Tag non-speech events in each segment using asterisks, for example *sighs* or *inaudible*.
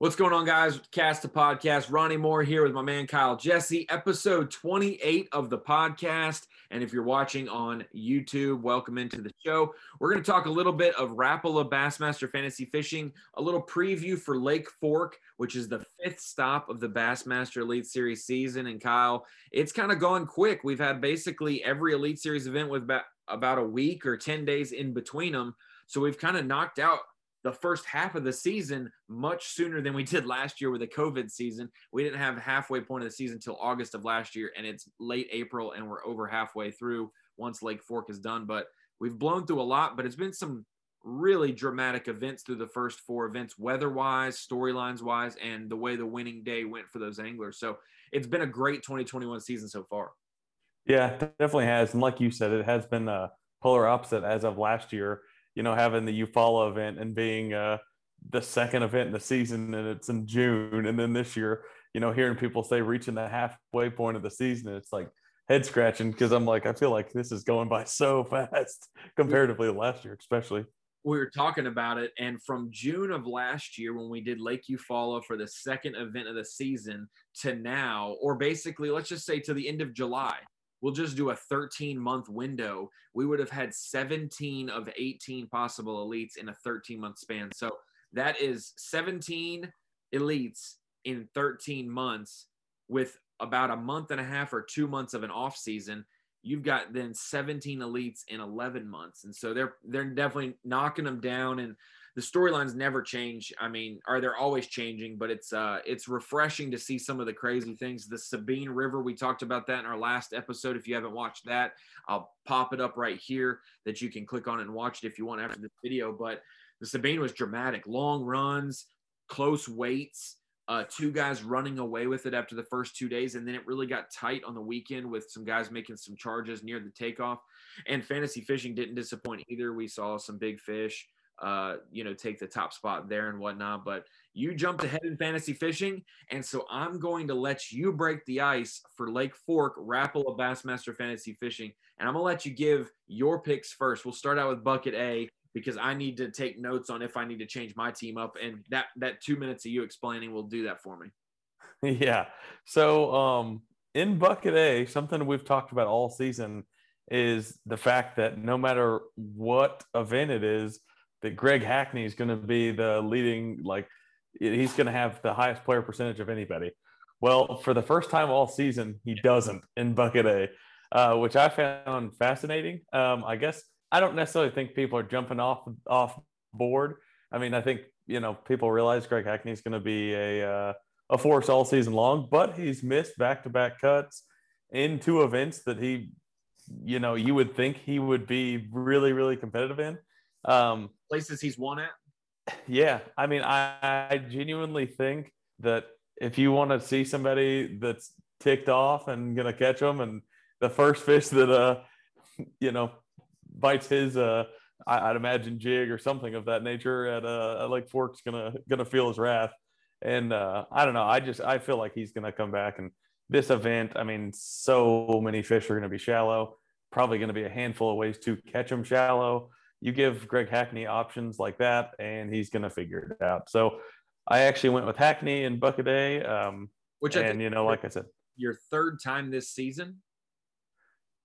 What's going on, guys? Cast a podcast. Ronnie Moore here with my man Kyle Jesse, episode 28 of the podcast. And if you're watching on YouTube, welcome into the show. We're going to talk a little bit of Rapala Bassmaster Fantasy Fishing, a little preview for Lake Fork, which is the fifth stop of the Bassmaster Elite Series season. And Kyle, it's kind of gone quick. We've had basically every Elite Series event with about a week or 10 days in between them. So we've kind of knocked out the first half of the season much sooner than we did last year with the COVID season. We didn't have halfway point of the season until August of last year, and it's late April, and we're over halfway through once Lake Fork is done. But we've blown through a lot, but it's been some really dramatic events through the first four events, weather wise, storylines wise, and the way the winning day went for those anglers. So it's been a great 2021 season so far. Yeah, definitely has. And like you said, it has been a polar opposite as of last year you know, having the Eufaula event and being uh, the second event in the season and it's in June. And then this year, you know, hearing people say reaching the halfway point of the season, it's like head scratching because I'm like, I feel like this is going by *laughs* so fast comparatively to last year, especially. We were talking about it, and from June of last year, when we did Lake Eufaula for the second event of the season, to now, or basically, let's just say to the end of July, we'll just do a 13 month window, we would have had 17 of 18 possible elites in a 13 month span. So that is 17 elites in 13 months with about a month and a half or two months of an off season. You've got then 17 elites in 11 months. And so they're they're definitely knocking them down and the storylines never change. I mean, are they're always changing, but it's uh it's refreshing to see some of the crazy things. The Sabine River, we talked about that in our last episode. If you haven't watched that, I'll pop it up right here that you can click on and watch it if you want after this video. But the Sabine was dramatic, long runs, close weights. Uh, two guys running away with it after the first two days, and then it really got tight on the weekend with some guys making some charges near the takeoff. And fantasy fishing didn't disappoint either. We saw some big fish uh, you know, take the top spot there and whatnot. But you jumped ahead in fantasy fishing, and so I'm going to let you break the ice for Lake Fork Rapala Bassmaster Fantasy Fishing, and I'm gonna let you give your picks first. We'll start out with bucket A because I need to take notes on if I need to change my team up, and that that two minutes of you explaining will do that for me. *laughs* Yeah. So um, in bucket A, something we've talked about all season is the fact that no matter what event it is that Greg Hackney is going to be the leading, like, he's going to have the highest player percentage of anybody. Well, for the first time all season, he doesn't in bucket A, uh, which I found fascinating. Um, I guess I don't necessarily think people are jumping off off board. I mean, I think you know people realize Greg Hackney is going to be a uh, a force all season long, but he's missed back to back cuts in two events that he, you know, you would think he would be really really competitive in. Um, Places he's won at. Yeah, I mean, I, I genuinely think that if you want to see somebody that's ticked off and gonna catch them, and the first fish that uh, you know, bites his uh, I, would imagine jig or something of that nature at uh, Lake Fork's gonna gonna feel his wrath. And uh, I don't know. I just I feel like he's gonna come back and this event. I mean, so many fish are gonna be shallow. Probably gonna be a handful of ways to catch them shallow you give Greg Hackney options like that, and he's going to figure it out. So I actually went with Hackney and Bucket A. Um, Which and you know, like I said, your third time this season,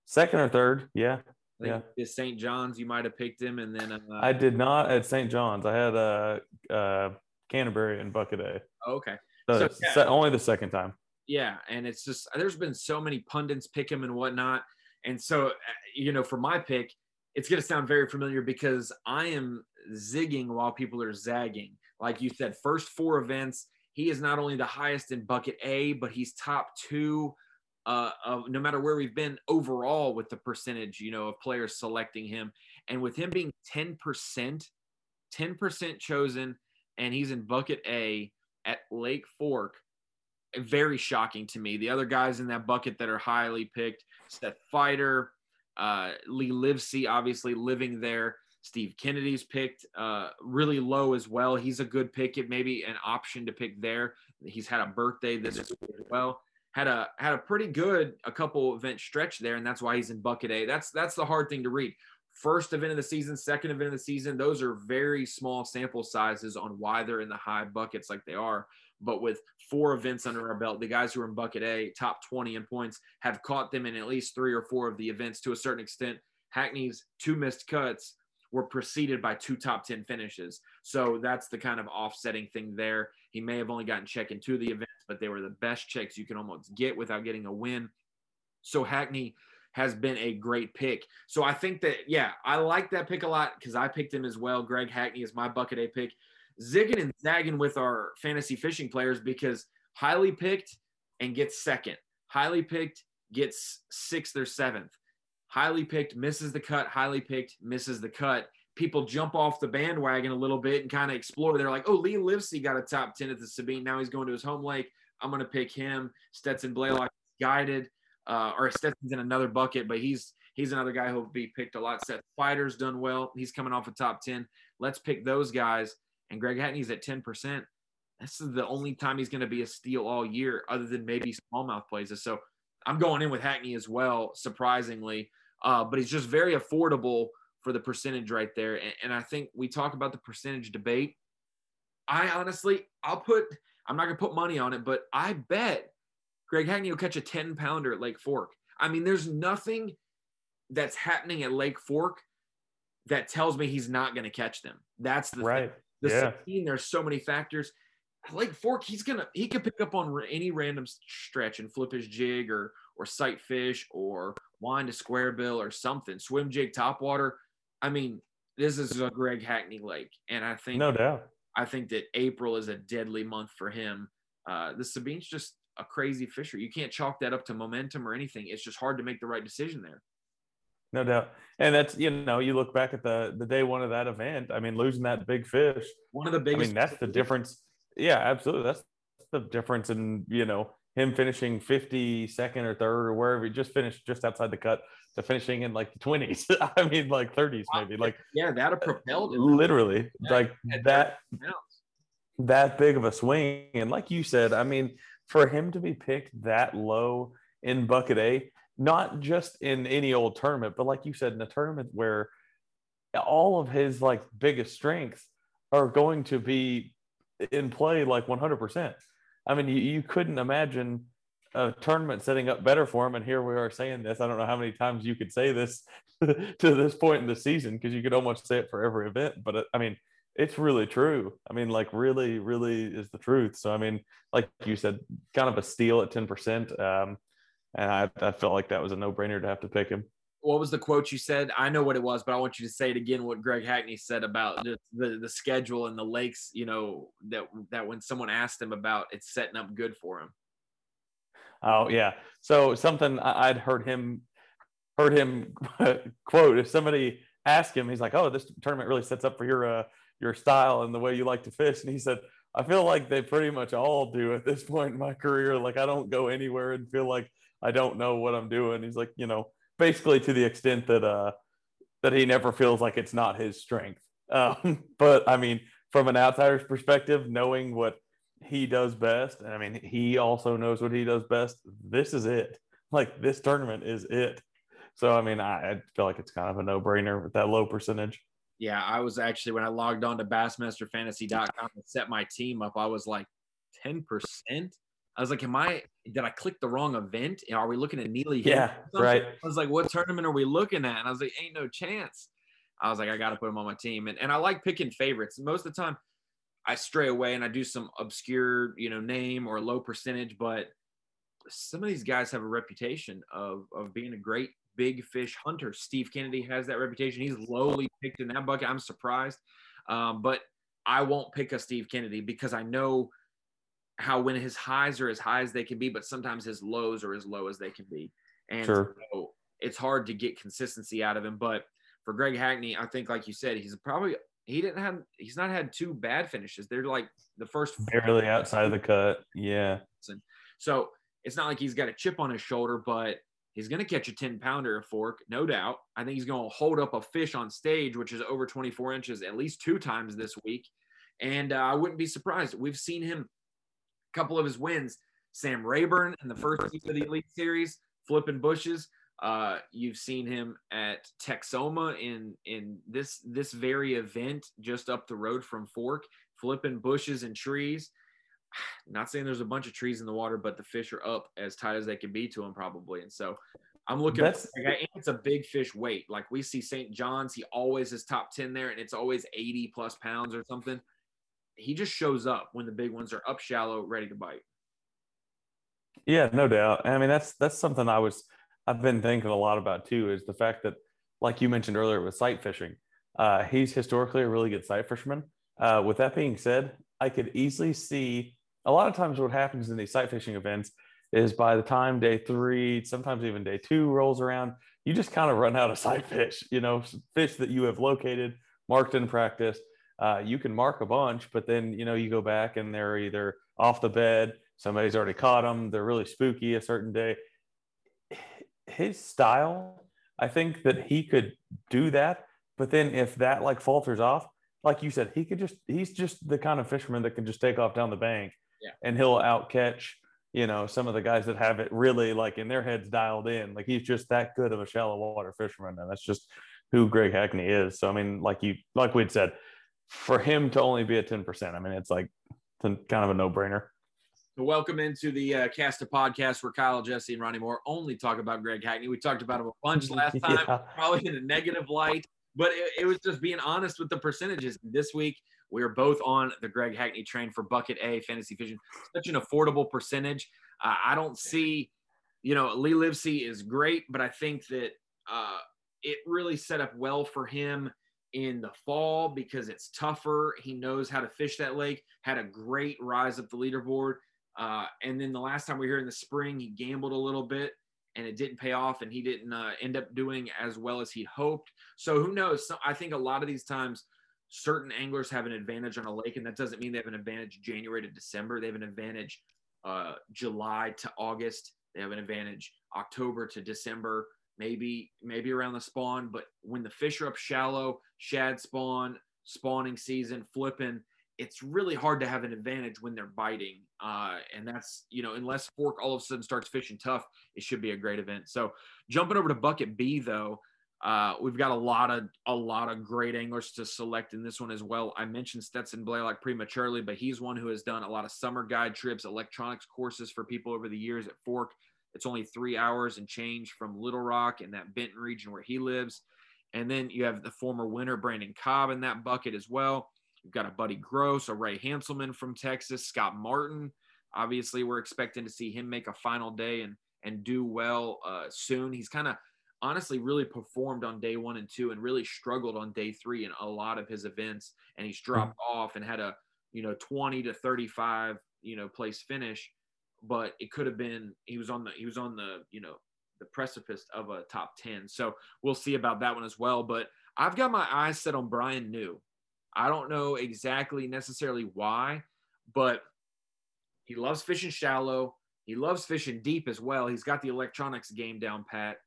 second or third, yeah, yeah. Is St. John's? You might have picked him, and then uh, I did not at St. John's. I had uh, uh, Canterbury and Bucket A. Oh, okay, so, so yeah. only the second time. Yeah, and it's just there's been so many pundits pick him and whatnot, and so uh, you know, for my pick it's going to sound very familiar because I am zigging while people are zagging. Like you said, first four events, he is not only the highest in bucket A, but he's top two uh, of no matter where we've been overall with the percentage, you know, of players selecting him. And with him being 10%, 10% chosen, and he's in bucket A at Lake Fork, very shocking to me. The other guys in that bucket that are highly picked, Seth Feider, uh, Lee Livesey, obviously living there. Steve Kennedy's picked uh, really low as well. He's a good pick. It may be an option to pick there. He's had a birthday this as well. Had a had a pretty good a couple event stretch there, and that's why he's in bucket A. That's that's the hard thing to read. first event of the season, second event of the season, those are very small sample sizes on why they're in the high buckets like they are. But with four events under our belt, the guys who are in bucket A, top 20 in points, have caught them in at least three or four of the events to a certain extent. Hackney's two missed cuts were preceded by two top 10 finishes. So that's the kind of offsetting thing there. He may have only gotten check in two of the events, but they were the best checks you can almost get without getting a win. So Hackney has been a great pick. So I think that, yeah, I like that pick a lot because I picked him as well. Greg Hackney is my bucket A pick. Zigging and zagging with our fantasy fishing players because highly picked and gets second. Highly picked gets sixth or seventh highly picked, misses the cut, highly picked, misses the cut. People jump off the bandwagon a little bit and kind of explore. They're like, oh, Lee Livesey got a top 10 at the Sabine. Now he's going to his home lake. I'm going to pick him. Stetson Blaylock guided, uh, or Stetson's in another bucket, but he's he's another guy who'll be picked a lot. Seth Feider's done well. He's coming off a top 10. Let's pick those guys. And Greg Hackney's at 10%. This is the only time he's going to be a steal all year, other than maybe smallmouth plays. So I'm going in with Hackney as well, surprisingly uh, but he's just very affordable for the percentage right there. And, and I think we talk about the percentage debate. I honestly, I'll put, I'm not going to put money on it, but I bet Greg Hackney will catch a 10 pounder at Lake Fork. I mean, there's nothing that's happening at Lake Fork that tells me he's not going to catch them. That's the right. Thing. The yeah. 16, there's so many factors. Lake Fork, he's gonna he could pick up on any random stretch and flip his jig or or sight fish or wind a square bill or something, swim jig topwater. I mean, this is a Greg Hackney Lake, and I think no doubt. I think that April is a deadly month for him. Uh, the Sabine's just a crazy fisher. You can't chalk that up to momentum or anything. It's just hard to make the right decision there. No doubt. And that's, you know, you look back at the the day one of that event. I mean, losing that big fish. One of the biggest. I mean, that's the difference. Yeah, absolutely. That's the difference in, you know, him finishing 52nd or third or wherever he just finished just outside the cut to finishing in like the 20s. *laughs* I mean, like 30s maybe. Like yeah, that have propelled him. Literally, yeah, like that. That big of a swing, and like you said, I mean, for him to be picked that low in bucket A, not just in any old tournament, but like you said, in a tournament where all of his like biggest strengths are going to be in play like 100%. I mean, you, you couldn't imagine a tournament setting up better for him. And here we are saying this. I don't know how many times you could say this *laughs* to this point in the season because you could almost say it for every event. But uh, I mean, it's really true. I mean, like, really, really is the truth. So, I mean, like you said, kind of a steal at 10%. Um, and I, I felt like that was a no brainer to have to pick him what was the quote you said? I know what it was, but I want you to say it again. What Greg Hackney said about the, the, the schedule and the lakes. You know that that when someone asked him about it's setting up good for him. Oh yeah. So something I'd heard him heard him *laughs* quote. If somebody asked him, he's like, "Oh, this tournament really sets up for your uh, your style and the way you like to fish." And he said, "I feel like they pretty much all do at this point in my career. Like I don't go anywhere and feel like I don't know what I'm doing." He's like, you know basically to the extent that uh that he never feels like it's not his strength. Um, *laughs* but I mean, from an outsider's perspective, knowing what he does best, and I mean, he also knows what he does best. This is it. Like this tournament is it. So I mean, I, I feel like it's kind of a no-brainer with that low percentage. Yeah, I was actually when I logged on to Bassmasterfantasy.com and set my team up, I was like 10%. I was like, am I, did I click the wrong event? Are we looking at Neely? Yeah, right. I was like, what tournament are we looking at? And I was like, ain't no chance. I was like, I got to put him on my team. And, and I like picking favorites. Most of the time, I stray away and I do some obscure, you know, name or low percentage, but some of these guys have a reputation of, of being a great big fish hunter. Steve Kennedy has that reputation. He's lowly picked in that bucket. I'm surprised. Um, but I won't pick a Steve Kennedy because I know – how when his highs are as high as they can be, but sometimes his lows are as low as they can be. And sure. so it's hard to get consistency out of him. But for Greg Hackney, I think, like you said, he's probably he didn't have he's not had two bad finishes. They're like the first barely outside of the cut. Yeah. So it's not like he's got a chip on his shoulder, but he's going to catch a 10 pounder of fork, no doubt. I think he's going to hold up a fish on stage, which is over 24 inches at least two times this week. And uh, I wouldn't be surprised. We've seen him couple of his wins, Sam Rayburn in the first week of the Elite Series, flipping bushes. Uh, you've seen him at Texoma in in this this very event just up the road from Fork, flipping bushes and trees. *sighs* Not saying there's a bunch of trees in the water, but the fish are up as tight as they can be to him probably. And so I'm looking. That's- For, like, it's a big fish weight. Like we see St. John's, he always is top ten there, and it's always 80 plus pounds or something. He just shows up when the big ones are up shallow, ready to bite. Yeah, no doubt. I mean, that's that's something I was I've been thinking a lot about too. Is the fact that, like you mentioned earlier, with sight fishing, uh, he's historically a really good sight fisherman. Uh, with that being said, I could easily see a lot of times what happens in these sight fishing events is by the time day three, sometimes even day two rolls around, you just kind of run out of sight fish. You know, fish that you have located, marked in practice. Uh, you can mark a bunch, but then you know you go back and they're either off the bed somebody's already caught them they're really spooky a certain day. His style i think that he could do that but then if that like falters off like you said he could just he's just the kind of fisherman that can just take off down the bank Yeah. and he'll out catch you know some of the guys that have it really like in their heads dialed in. Like he's just that good of a shallow water fisherman and that's just who greg hackney is. So i mean like you like we'd said for him to only be at 10% i mean it's like it's kind of a no-brainer Welcome into the uh, Cast a Podcast where Kyle, Jesse, and Ronnie Moore only talk about Greg Hackney. We talked about him a bunch *laughs* last time, Yeah. probably in a negative light, but it, it was just being honest with the percentages. This week, we are both on the Greg Hackney train for Bucket A Fantasy Fishing. Such an affordable percentage. Uh, I don't see, you know, Lee Livesey is great, but I think that uh, it really set up well for him in the fall because it's tougher. He knows how to fish that lake, had a great rise up the leaderboard. Uh, and then the last time we were here in the spring, he gambled a little bit and it didn't pay off and he didn't uh, end up doing as well as he hoped. So who knows? So I think a lot of these times, certain anglers have an advantage on a lake, and that doesn't mean they have an advantage January to December. They have an advantage uh, July to August. They have an advantage October to December, maybe maybe around the spawn. But when the fish are up shallow, shad spawn, spawning season, flipping, it's really hard to have an advantage when they're biting. Uh, and that's, you know, unless Fork all of a sudden starts fishing tough, it should be a great event. So jumping over to bucket B though, uh, we've got a lot of a lot of great anglers to select in this one as well. I mentioned Stetson Blaylock prematurely, but he's one who has done a lot of summer guide trips, electronics courses for people over the years at Fork. It's only three hours and change from Little Rock in that Benton region where he lives. And then you have the former winner Brandon Cobb in that bucket as well. You've got a Buddy Gross, a Ray Hanselman from Texas, Scott Martin. Obviously, we're expecting to see him make a final day and and do well uh, soon. He's kind of honestly really performed on day one and two, and really struggled on day three in a lot of his events. And he's dropped off and had a you know 20 to 35 you know place finish, but it could have been he was on the he was on the you know the precipice of a top 10. So we'll see about that one as well. But I've got my eyes set on Bryan New. I don't know exactly necessarily why, but he loves fishing shallow. He loves fishing deep as well. He's got the electronics game down pat,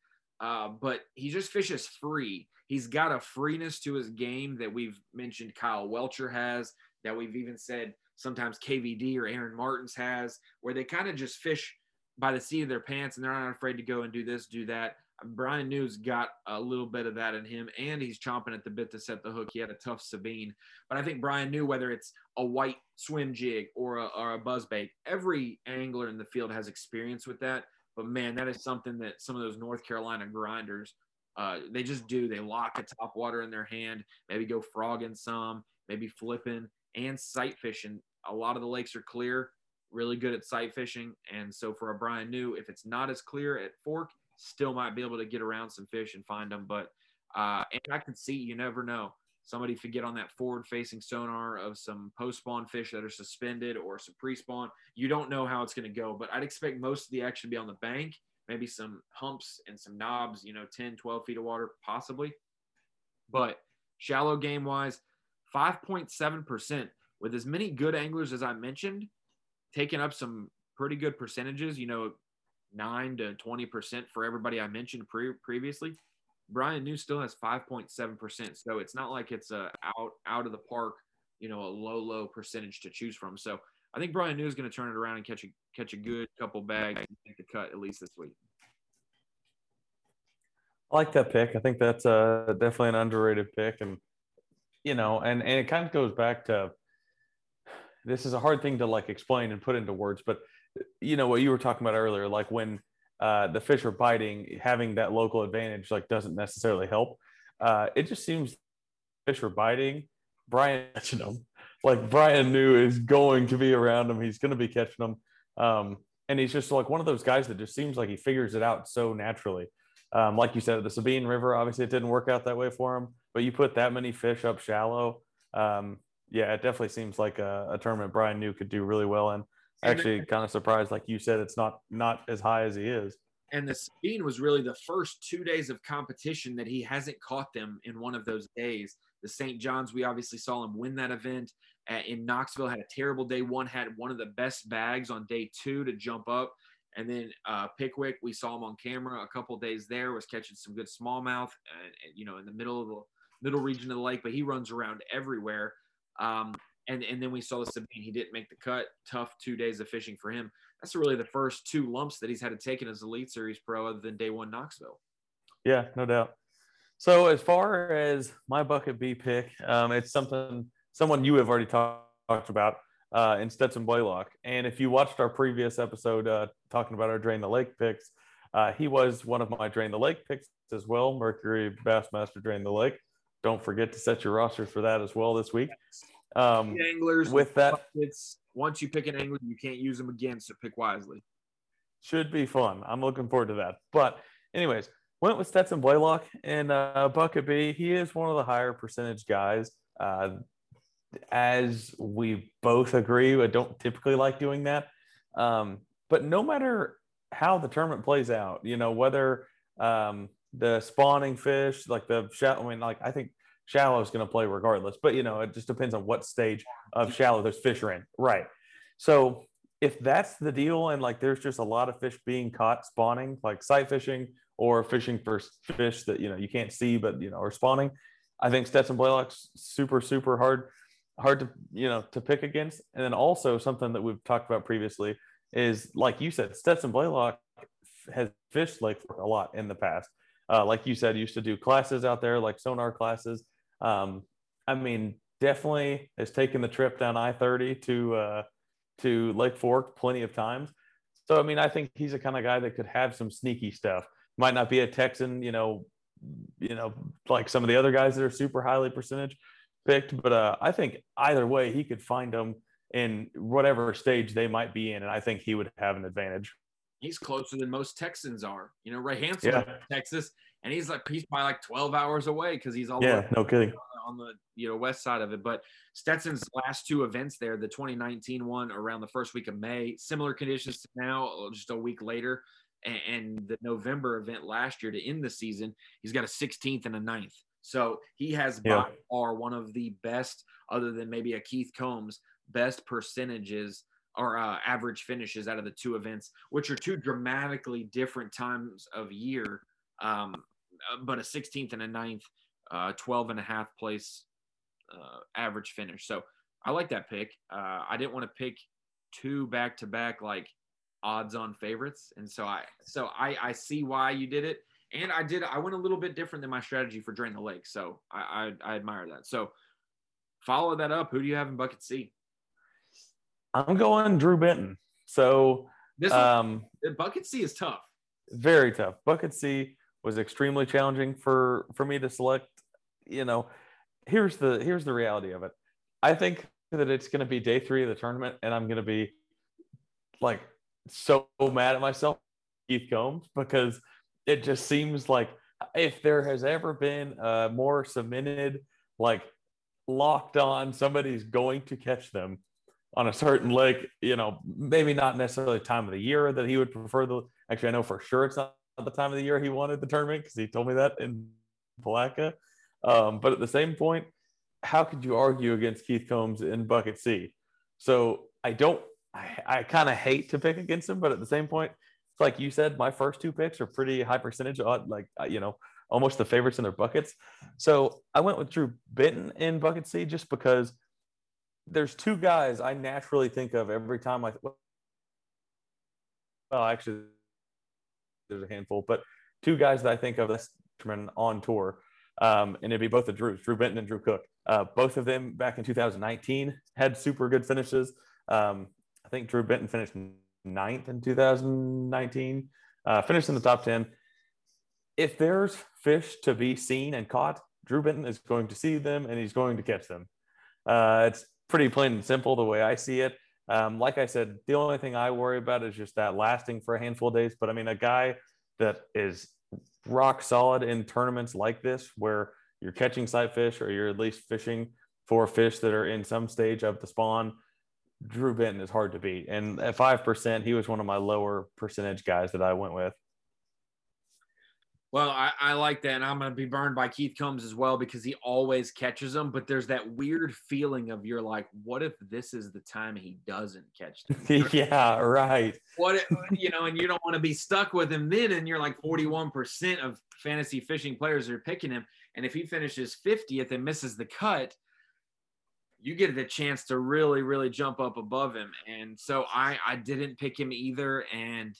uh, but he just fishes free. He's got a freeness to his game that we've mentioned Kyle Welcher has, that we've even said sometimes KVD or Aaron Martens has, where they kind of just fish by the seat of their pants and they're not afraid to go and do this, do that. Bryan New's got a little bit of that in him, and he's chomping at the bit to set the hook. He had a tough Sabine, but I think Bryan New whether it's a white swim jig or a, or a buzz bait, every angler in the field has experience with that. But man, that is something that some of those North Carolina grinders, uh, they just do. They lock a top water in their hand, maybe go frogging some, maybe flipping and sight fishing. A lot of the lakes are clear, really good at sight fishing, and so for a Bryan New, if it's not as clear at Fork, still might be able to get around some fish and find them. But uh, and I can see you never know. Somebody could get on that forward facing sonar of some post spawn fish that are suspended or some pre spawn. You don't know how it's going to go, but I'd expect most of the action to be on the bank, maybe some humps and some knobs, you know, 10, 12 feet of water, possibly. But shallow game wise, 5.7% with as many good anglers as I mentioned, taking up some pretty good percentages, you know, nine to 20% for everybody I mentioned pre- previously. Bryan New still has 5.7%. So it's not like it's a out, out of the park, you know, a low, low percentage to choose from. So I think Bryan New is going to turn it around and catch a, catch a good couple bags and make the cut at least this week. I like that pick. I think that's uh, definitely an underrated pick, and you know, and and it kind of goes back to this is a hard thing to like explain and put into words, but you know what you were talking about earlier, like when uh, the fish are biting, having that local advantage like doesn't necessarily help. Uh, it just seems fish are biting. Brian *laughs* catching them, like Bryan New is going to be around him. He's going to be catching them, um, and he's just like one of those guys that just seems like he figures it out so naturally. Um, like you said, the Sabine River, obviously it didn't work out that way for him, but you put that many fish up shallow. Um, yeah, it definitely seems like a, a, tournament Bryan New could do really well in. Actually, kind of surprised, like you said, it's not not as high as he is. And the Sabine was really the first two days of competition that he hasn't caught them in one of those days. The St. John's, we obviously saw him win that event. Uh, in Knoxville, had a terrible day one, had one of the best bags on day two to jump up. And then uh, Pickwick, we saw him on camera a couple days there, was catching some good smallmouth, uh, you know, in the middle of the middle region of the lake, but he runs around everywhere. Um, and and then we saw the Sabine. He didn't make the cut. Tough two days of fishing for him. That's really the first two lumps that he's had to take in his Elite Series Pro, other than day one Knoxville. Yeah, no doubt. So as far as my bucket B pick, um, it's something someone you have already talk, talked about uh, in Stetson Blaylock. And if you watched our previous episode uh, talking about our Drain the Lake picks, uh, he was one of my Drain the Lake picks as well. Mercury Bassmaster Drain the Lake. Don't forget to set your rosters for that as well this week. Um, anglers with that, it's once you pick an angler, you can't use them again. So pick wisely. Should be fun. I'm looking forward to that. But anyways, went with Stetson Blaylock and uh, Bucket B. He is one of the higher percentage guys. Uh, as we both agree, I don't typically like doing that. Um, but no matter how the tournament plays out, you know, whether um, the spawning fish, like the shallow, I mean, like I think shallow is going to play regardless, but you know, it just depends on what stage of shallow those fish are in. Right. So if that's the deal, and like there's just a lot of fish being caught spawning, like sight fishing or fishing for fish that you know you can't see, but you know, are spawning. I think Stetson Blaylock's super, super hard, hard to you know to pick against. And then also something that we've talked about previously is like you said, Stetson Blaylock has fished Lake Fork a lot in the past uh, like you said, used to do classes out there, like sonar classes. Um, I mean, definitely has taken the trip down I thirty to uh, to Lake Fork plenty of times. So I mean, I think he's the kind of guy that could have some sneaky stuff. Might not be a Texan, you know, you know, like some of the other guys that are super highly percentage picked. But uh, I think either way, he could find them in whatever stage they might be in, and I think he would have an advantage he's closer than most Texans are. You know, Ray Hansen, yeah. Texas, and he's like he's by like 12 hours away because he's all yeah, no kidding on the you know west side of it. But Stetson's last two events there, the 2019 one around the first week of May, similar conditions to now, just a week later, and, and the November event last year to end the season, he's got a 16th and a 9th. So he has yeah. by far one of the best, other than maybe a Keith Combs, best percentages or uh, average finishes out of the two events, which are two dramatically different times of year. Um, but a 16th and a 9th, uh, 12 and a half place uh, average finish. So I like that pick. Uh, I didn't want to pick two back to back like odds on favorites, and so I so I I see why you did it, and I did I went a little bit different than my strategy for Drain the Lake, so I I, I admire that. So follow that up. Who do you have in bucket C? I'm going Drew Benton. So this um, bucket C is tough. Very tough. Bucket C was extremely challenging for for me to select. You know, here's the here's the reality of it. I think that it's going to be day three of the tournament, and I'm going to be like so mad at myself, Keith Combs, because it just seems like if there has ever been a more cemented, like locked on, somebody's going to catch them on a certain lake, you know, maybe not necessarily time of the year that he would prefer the. Actually, I know for sure it's not the time of the year he wanted the tournament because he told me that in Palatka. Um, but at the same point, how could you argue against Keith Combs in bucket C? So I don't. I, I kind of hate to pick against him, but at the same point, like you said, my first two picks are pretty high percentage, uh, like uh, you know, almost the favorites in their buckets. So I went with Drew Benton in bucket C just because there's two guys I naturally think of every time I. Well, actually, there's a handful, but two guys that I think of that's on tour. Um, and it'd be both the Drews, Drew Benton and Drew Cook. Uh, both of them back in 2019 had super good finishes. Um, I think Drew Benton finished ninth in 2019, uh, finished in the top 10. If there's fish to be seen and caught, Drew Benton is going to see them and he's going to catch them. Uh, it's pretty plain and simple the way I see it. Um, like I said, the only thing I worry about is just that lasting for a handful of days. But I mean, a guy that is rock solid in tournaments like this, where you're catching sight fish or you're at least fishing for fish that are in some stage of the spawn, Drew Benton is hard to beat. And at 5%, he was one of my lower percentage guys that I went with. Well, I, I, like that. And I'm going to be burned by Keith Combs as well because he always catches them. But there's that weird feeling of you're like, what if this is the time he doesn't catch them? *laughs* yeah, right. What, if, you know, and you don't want to be stuck with him then. And you're like 41% of fantasy fishing players are picking him. And if he finishes 50th and misses the cut, you get the chance to really, really jump up above him. And so I, I didn't pick him either. And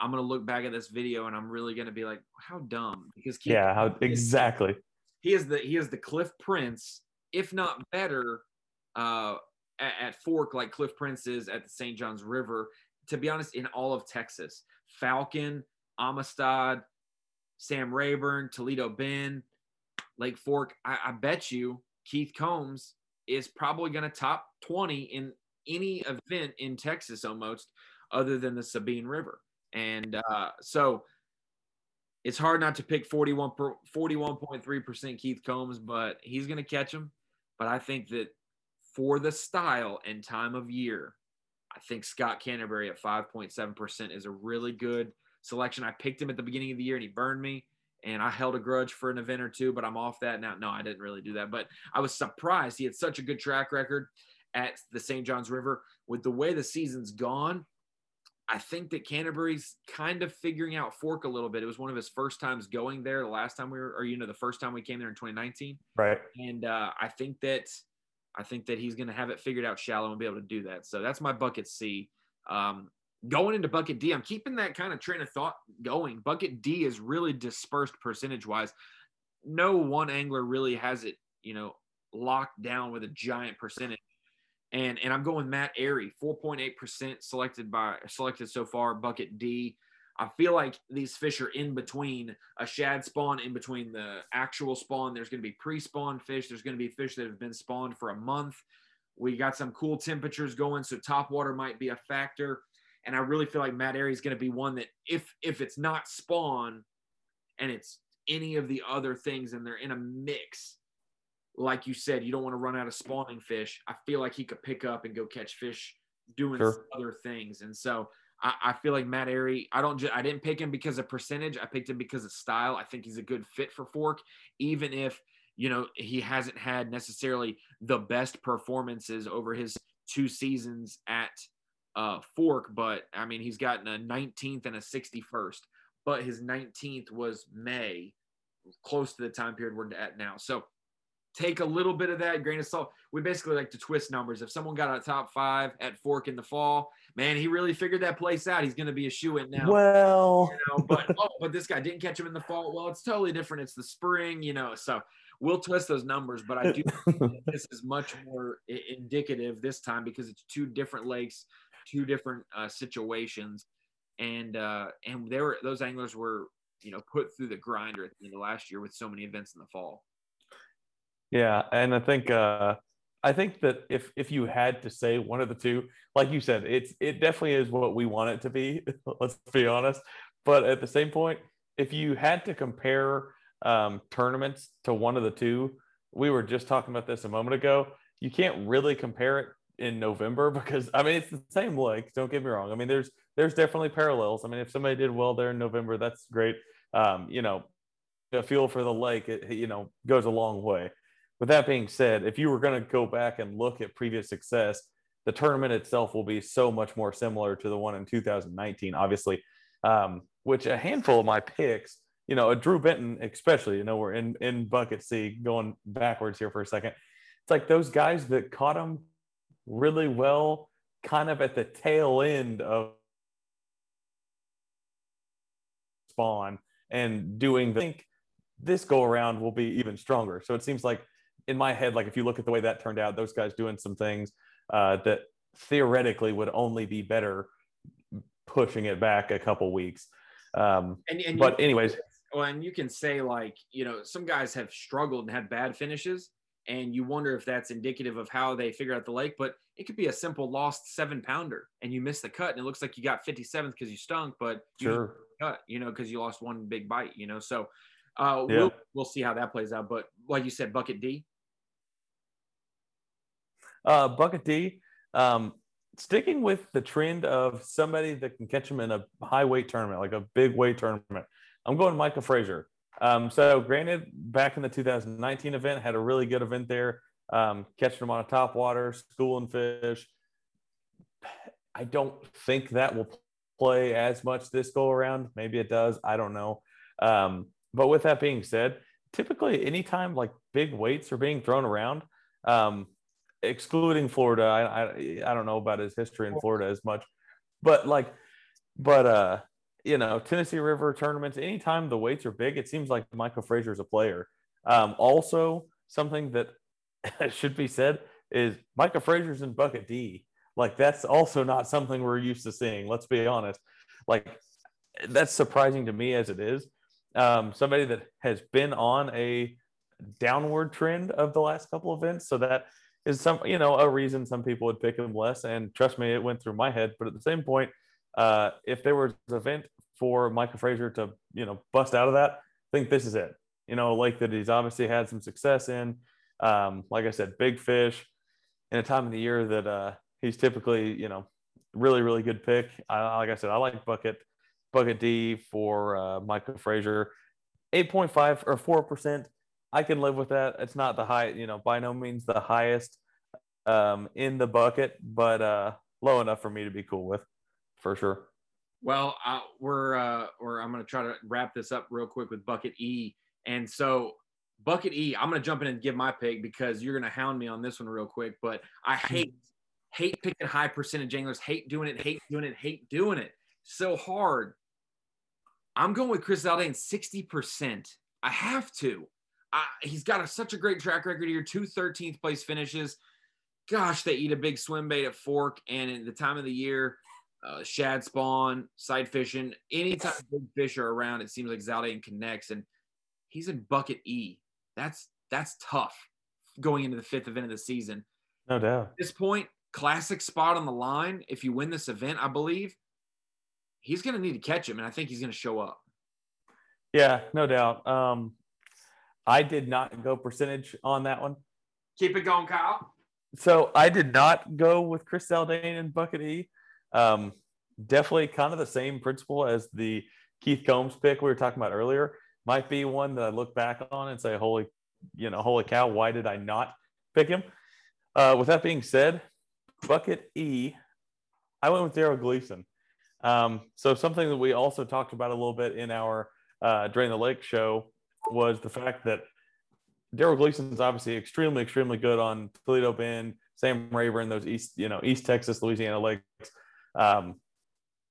I'm gonna look back at this video and I'm really gonna be like, how dumb? Because Keith yeah, how exactly. He is the he is the Cliff Prince, if not better, uh, at, at Fork like Cliff Prince is at the St. Johns River. To be honest, in all of Texas, Falcon, Amistad, Sam Rayburn, Toledo Bend, Lake Fork. I, I bet you Keith Combs is probably going to top 20 in any event in Texas almost, other than the Sabine River. And uh, so it's hard not to pick 41 41.3% Keith Combs, but he's going to catch him. But I think that for the style and time of year, I think Scott Canterbury at 5.7% is a really good selection. I picked him at the beginning of the year and he burned me and I held a grudge for an event or two, but I'm off that now. No, I didn't really do that, but I was surprised. He had such a good track record at the St. John's River. With the way the season's gone, I think that Canterbury's kind of figuring out Fork a little bit. It was one of his first times going there. The last time we were, or you know, the first time we came there in 2019. Right. And uh, I think that, I think that he's going to have it figured out shallow and be able to do that. So that's my bucket C. Um, going into bucket D, I'm keeping that kind of train of thought going. Bucket D is really dispersed percentage wise. No one angler really has it, you know, locked down with a giant percentage and and I'm going Matt Arey, 4.8% selected by selected so far, bucket D. I feel like these fish are in between a shad spawn, in between the actual spawn. There's going to be pre-spawn fish. There's going to be fish that have been spawned for a month. We got some cool temperatures going, so top water might be a factor. And I really feel like Matt Arey is going to be one that if if it's not spawn and it's any of the other things and they're in a mix, like you said, you don't want to run out of spawning fish. I feel like he could pick up and go catch fish doing sure. other things. And so I, I, feel like Matt Arey, I don't just, I didn't pick him because of percentage. I picked him because of style. I think he's a good fit for Fork, even if, you know, he hasn't had necessarily the best performances over his two seasons at uh, Fork. But I mean, he's gotten a 19th and a 61st, but his 19th was May, close to the time period we're at now. So take a little bit of that grain of salt. We basically like to twist numbers. If someone got a top five at Fork in the fall, man, he really figured that place out. He's going to be a shoe in now. Well, you know, but *laughs* oh, but this guy didn't catch him in the fall. Well, it's totally different. It's the spring, you know. So we'll twist those numbers, but I do *laughs* this is much more indicative this time because it's two different lakes, two different uh, situations, and uh, and there were those anglers were you know put through the grinder at the end of last year with so many events in the fall. Yeah, and I think uh, I think that if if you had to say one of the two, like you said, it's it definitely is what we want it to be. *laughs* let's be honest. But at the same point, if you had to compare um, tournaments to one of the two, we were just talking about this a moment ago. You can't really compare it in November *laughs* because I mean it's the same lake. Don't get me wrong. I mean there's there's definitely parallels. I mean if somebody did well there in November, that's great. Um, you know, the feel for the lake, it, you know, goes a long way with that being said, if you were going to go back and look at previous success, the tournament itself will be so much more similar to the one in 2019, obviously, um, which a handful of my picks, you know, a Drew Benton, especially, you know, we're in, in bucket C going backwards here for a second. It's like those guys that caught him really well, kind of at the tail end of spawn and doing the think this go around will be even stronger. So it seems like in my head, like if you look at the way that turned out, those guys doing some things uh, that theoretically would only be better pushing it back a couple weeks. Um, and, and but anyways, well, and you can say like you know some guys have struggled and had bad finishes, and you wonder if that's indicative of how they figure out the lake. But it could be a simple lost seven pounder, and you miss the cut, and it looks like you got 57th because you stunk, but you sure. cut, you know, because you lost one big bite, you know. So uh, yeah. we'll we'll see how that plays out. But like you said, bucket D. Uh, bucket D. Um, sticking with the trend of somebody that can catch him in a high weight tournament, like a big weight tournament, I'm going Michael Frazier. Um, so, granted, back in the 2019 event, had a really good event there, um, catching them on a top water, schooling fish. I don't think that will play as much this go around. Maybe it does. I don't know. Um, but with that being said, typically anytime like big weights are being thrown around, um, excluding Florida. I, I I don't know about his history in Florida as much, but like, but uh, you know, Tennessee River tournaments. Anytime the weights are big, it seems like Michael Frazier is a player. Um, also, something that *laughs* should be said is Michael Frazier's in bucket D. Like that's also not something we're used to seeing. Let's be honest. Like that's surprising to me as it is. Um, somebody that has been on a downward trend of the last couple events, so that is some you know a reason some people would pick him less. And trust me, it went through my head. But at the same point, uh, if there was an event for Michael Frazier to you know bust out of that, I think this is it. You know, like that he's obviously had some success in. Um, like I said, big fish in a time of the year that uh, he's typically you know really really good pick. I, like I said, I like bucket bucket D for uh, Michael Frazier. 8.5 or 4%. I can live with that. It's not the high, you know, by no means the highest um, in the bucket, but uh, low enough for me to be cool with, for sure. Well, uh, we're uh, we're I'm going to try to wrap this up real quick with bucket E, and so bucket E, I'm going to jump in and give my pick because you're going to hound me on this one real quick. But I hate hate picking high percentage anglers, hate doing it, hate doing it, hate doing it. So hard. I'm going with Chris Zaldain 60%. I have to he's got a, such a great track record here. Two 13th place finishes. Gosh, they eat a big swim bait at Fork, and in the time of the year, uh, shad spawn, sight fishing, anytime big fish are around, it seems like Zaldain connects, and he's in bucket E. That's that's tough going into the fifth event of the season. No doubt. At this point, classic spot on the line. If you win this event, I believe he's going to need to catch him, and I think he's going to show up. Yeah, no doubt. Um, I did not go percentage on that one. Keep it going, Kyle. So I did not go with Chris Zaldain and Bucket E. Um, definitely kind of the same principle as the Keith Combs pick we were talking about earlier. Might be one that I look back on and say, holy, you know, holy cow, why did I not pick him? Uh, with that being said, Bucket E, I went with Darold Gleason. Um, so something that we also talked about a little bit in our uh, Drain the Lake show was the fact that Darold Gleason's obviously extremely, extremely good on Toledo Bend, Sam Rayburn, those East, you know, East Texas, Louisiana lakes. Um,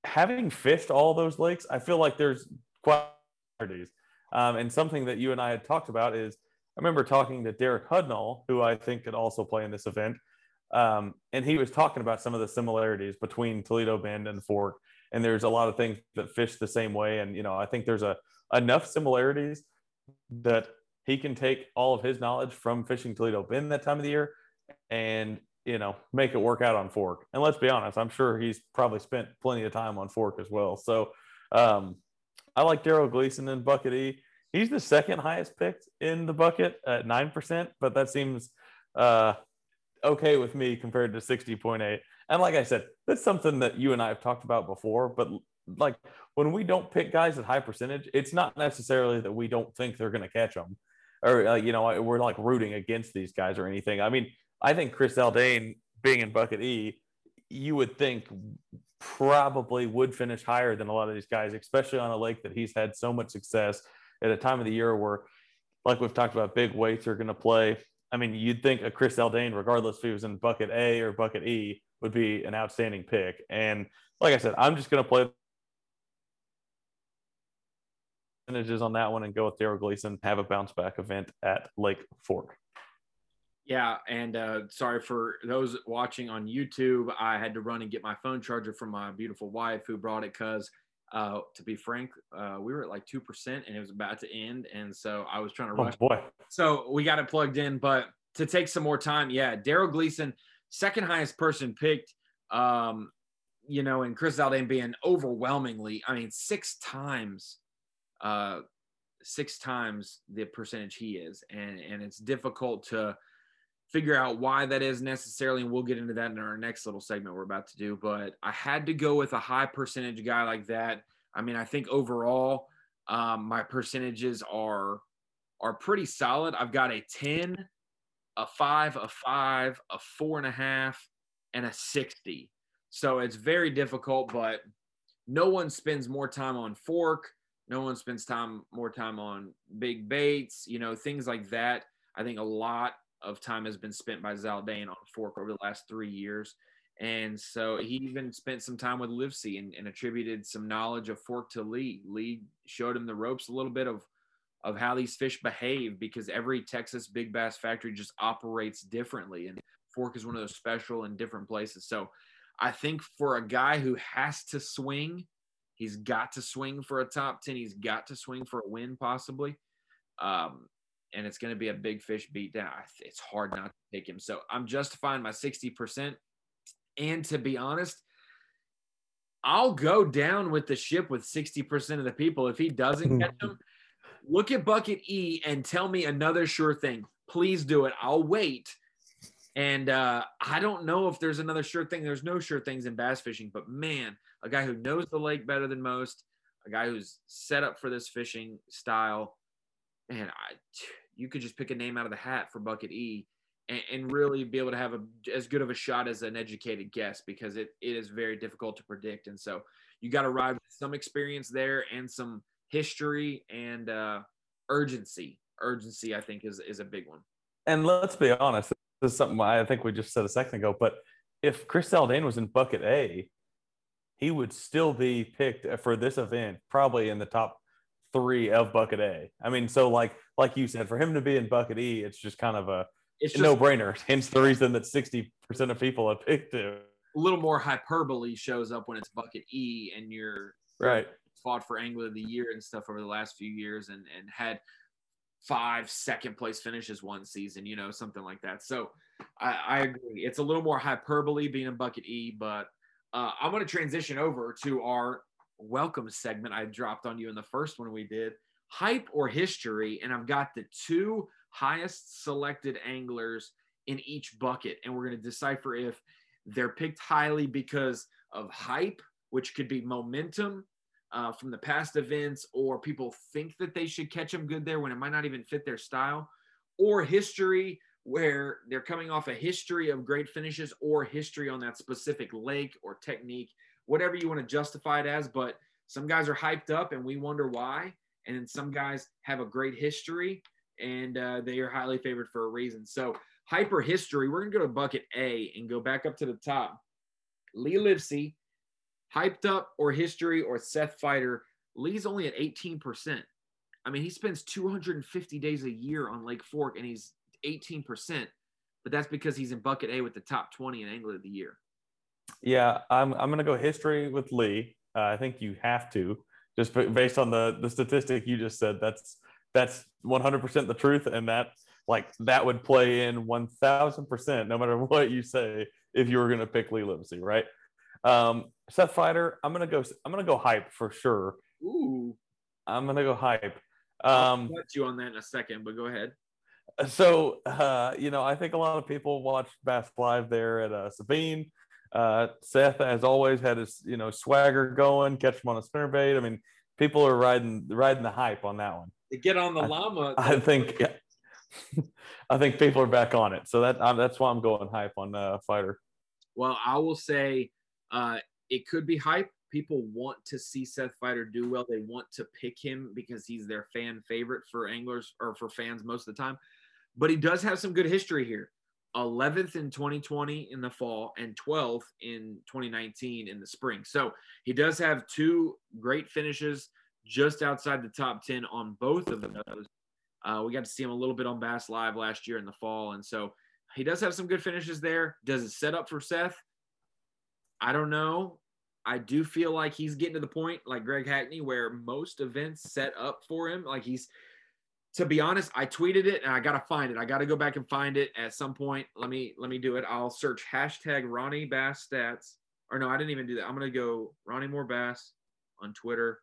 having fished all those lakes, I feel like there's qualities. Um, and something that you and I had talked about is I remember talking to Derek Hudnall, who I think could also play in this event. Um, and he was talking about some of the similarities between Toledo Bend and Fork. And there's a lot of things that fish the same way. And, you know, I think there's a enough similarities that he can take all of his knowledge from fishing Toledo Bend that time of the year and you know make it work out on fork. And let's be honest, I'm sure he's probably spent plenty of time on fork as well. So um, I like Darold Gleason in bucket E. He's the second highest picked in the bucket at nine percent, but that seems uh, okay with me compared to sixty point eight. And like I said, that's something that you and I have talked about before. But like when we don't pick guys at high percentage, it's not necessarily that we don't think they're going to catch them, or uh, you know we're like rooting against these guys or anything. I mean, I think Chris Zaldain being in bucket E, you would think probably would finish higher than a lot of these guys, especially on a lake that he's had so much success at a time of the year where, like we've talked about, big weights are going to play. I mean, you'd think a Chris Zaldain, regardless if he was in bucket A or bucket E, would be an outstanding pick. And like I said, I'm just going to play percentages on that one and go with Darold Gleason. Have a bounce back event at Lake Fork. Yeah, and uh, sorry for those watching on YouTube. I had to run and get my phone charger from my beautiful wife who brought it because, uh, to be frank, uh, we were at like two percent and it was about to end, and so I was trying to Oh rush. boy. So we got it plugged in, but to take some more time, yeah, Daryl Gleason, second highest person picked. Um, you know, and Chris Zaldain being overwhelmingly, I mean, six times, uh, six times the percentage he is, and and it's difficult to figure out why that is necessarily, and we'll get into that in our next little segment we're about to do. But I had to go with a high percentage guy like that. I mean, I think overall, um, my percentages are are pretty solid. I've got a 10, a five, a five, a four and a half, and a 60. So it's very difficult, but no one spends more time on fork. No one spends time more time on big baits, you know, things like that. I think a lot of time has been spent by Zaldain on fork over the last three years. And so he even spent some time with Livesey and, and attributed some knowledge of fork to Lee. Lee showed him the ropes a little bit of of how these fish behave because every Texas big bass factory just operates differently. And fork is one of those special and different places. So I think for a guy who has to swing, he's got to swing for a top 10. He's got to swing for a win, possibly. Um, and it's going to be a big fish beat down. It's hard not to pick him. So I'm justifying my 60%. And to be honest, I'll go down with the ship with 60% of the people. If he doesn't catch *laughs* them, look at Bucket E and tell me another sure thing. Please do it. I'll wait. And uh, I don't know if there's another sure thing. There's no sure things in bass fishing, but man, a guy who knows the lake better than most, a guy who's set up for this fishing style, And I, you could just pick a name out of the hat for Bucket E and, and really be able to have a, as good of a shot as an educated guess because it, it is very difficult to predict. And so you got to ride with some experience there and some history and uh, urgency. Urgency, I think, is, is a big one. And let's be honest, this is something I think we just said a second ago, but if Chris Zaldain was in bucket A, he would still be picked uh, for this event, probably in the top three of bucket A. I mean, so like like you said, for him to be in bucket E, it's just kind of a It's no brainer. *laughs* Hence the reason that 60% of people have picked him. a little more hyperbole shows up when it's bucket E and you're Right. fought for angler of the year and stuff over the last few years and and had five second place finishes one season, you know, something like that. So I, I agree. It's a little more hyperbole being in bucket E, but uh, I'm going to transition over to our welcome segment I dropped on you in the first one we did hype or history. And I've got the two highest selected anglers in each bucket. And we're going to decipher if they're picked highly because of hype, which could be momentum uh, from the past events, or people think that they should catch them good there when it might not even fit their style, or history where they're coming off a history of great finishes or history on that specific lake or technique, whatever you want to justify it as. But some guys are hyped up and we wonder why. And then some guys have a great history and uh, they are highly favored for a reason. So, hyper history, we're going to go to bucket A and go back up to the top. Lee Livesey, hyped up or history or Seth Feider. Lee's only at 18%. I mean, he spends 250 days a year on Lake Fork and he's 18%, but that's because he's in bucket A with the top 20 in Angler of the Year. Yeah, I'm, I'm going to go history with Lee. Uh, I think you have to, just based on the, the statistic you just said. That's that's 100% the truth, and that like that would play in 1,000% no matter *laughs* what you say if you were going to pick Lee Livesey, right? Um, Seth Feider, I'm gonna go. I'm gonna go hype for sure. Ooh, I'm gonna go hype. I'll Um, touch you on that in a second, but go ahead. So uh, you know, I think a lot of people watched Bass Live there at uh, Sabine. Uh, Seth, as always, had his you know swagger going, catch him on a spinnerbait. I mean, people are riding riding the hype on that one. To get on the I- llama, I think, *laughs* I think people are back on it. So that um, that's why I'm going hype on uh, Feider. Well, I will say uh, it could be hype. People want to see Seth Feider do well. They want to pick him because he's their fan favorite for anglers or for fans most of the time. But he does have some good history here. 11th in 2020 in the fall and 12th in 2019 in the spring. So he does have two great finishes just outside the top 10 on both of those. Uh, we got to see him a little bit on Bass Live last year in the fall. And so he does have some good finishes there. Does it set up for Seth? I don't know. I do feel like he's getting to the point, like Greg Hackney, where most events set up for him. Like he's, to be honest, I tweeted it and I gotta find it. I gotta go back and find it at some point. Let me let me do it. I'll search hashtag Ronnie Bass stats. Or no, I didn't even do that. I'm gonna go Ronnie Moore Bass on Twitter,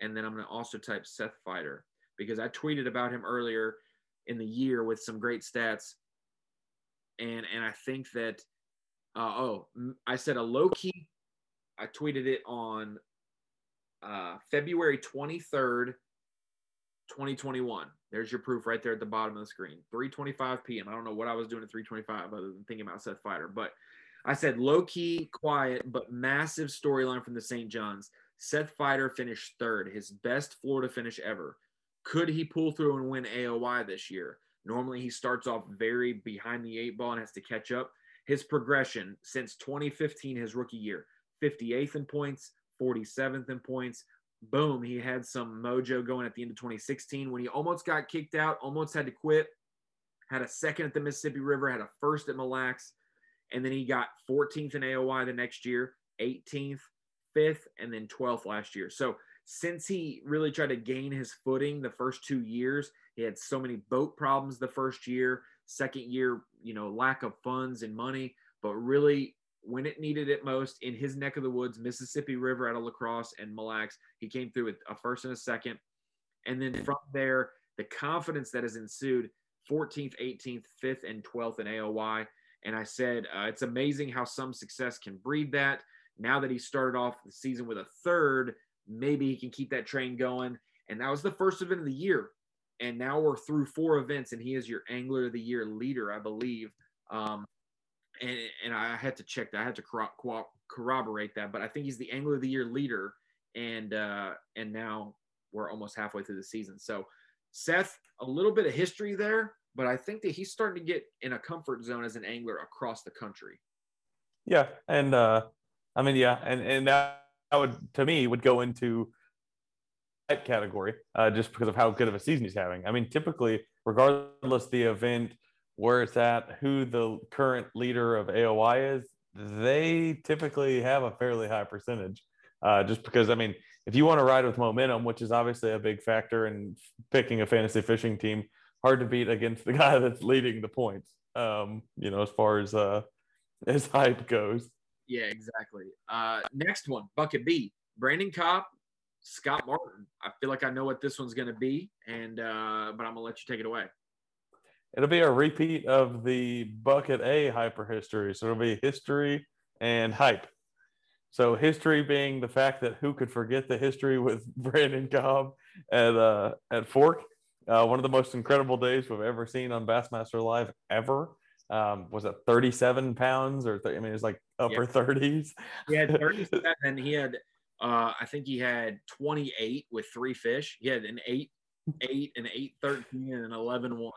and then I'm gonna also type Seth Feider because I tweeted about him earlier in the year with some great stats. And and I think that uh, oh I said a low key I tweeted it on uh, February 23rd, 2021. There's your proof right there at the bottom of the screen. 3:25 p.m. I don't know what I was doing at 3:25 other than thinking about Seth Feider, but I said low key, quiet, but massive storyline from the St. John's. Seth Feider finished third, his best Florida finish ever. Could he pull through and win AOY this year? Normally, he starts off very behind the eight ball and has to catch up. His progression since 2015, his rookie year, 58th in points, 47th in points. Boom, he had some mojo going at the end of 2016 when he almost got kicked out, almost had to quit. Had a second at the Mississippi River, had a first at Mille Lacs, and then he got 14th in AOY the next year, 18th, 5th, and then 12th last year. So since he really tried to gain his footing the first two years, he had so many boat problems the first year, second year, you know, lack of funds and money, but really when it needed it most in his neck of the woods, Mississippi River out of La Crosse and Mille Lacs. He came through with a first and a second. And then from there, the confidence that has ensued 14th, 18th, 5th, and 12th in AOY. And I said, uh, it's amazing how some success can breed that. Now that he started off the season with a third, maybe he can keep that train going. And that was the first event of the year. And now we're through four events, and he is your Angler of the Year leader, I believe. Um, and and I had to check that. I had to corro- corroborate that, but I think he's the Angler of the Year leader, and uh, and now we're almost halfway through the season. So Seth, a little bit of history there, but I think that he's starting to get in a comfort zone as an angler across the country. Yeah, and uh, I mean, yeah, and and that would to me would go into that category uh, just because of how good of a season he's having. I mean, typically, regardless the event where it's at, who the current leader of AOY is, they typically have a fairly high percentage. Uh, just because, I mean, if you want to ride with momentum, which is obviously a big factor in picking a fantasy fishing team, hard to beat against *laughs* the guy that's leading the points. Um, you know, as far as uh, as hype goes. Yeah, exactly. Uh, next one, bucket B, Brandon Cobb, Scott Martin. I feel like I know what this one's going to be, and uh, but I'm gonna let you take it away it'll be a repeat of the bucket A hyper history. So it'll be history and hype. So history being the fact that who could forget the history with *laughs* Brandon Cobb at uh, at Fork, uh, one of the most incredible days we've ever seen on Bassmaster Live ever. Um, was it 37 pounds or th- I mean it's like upper yeah. 30s. He had *laughs* 37 and he had uh, I think he had 28 with three fish. He had an eight, eight, and eight, 13, and an 11 one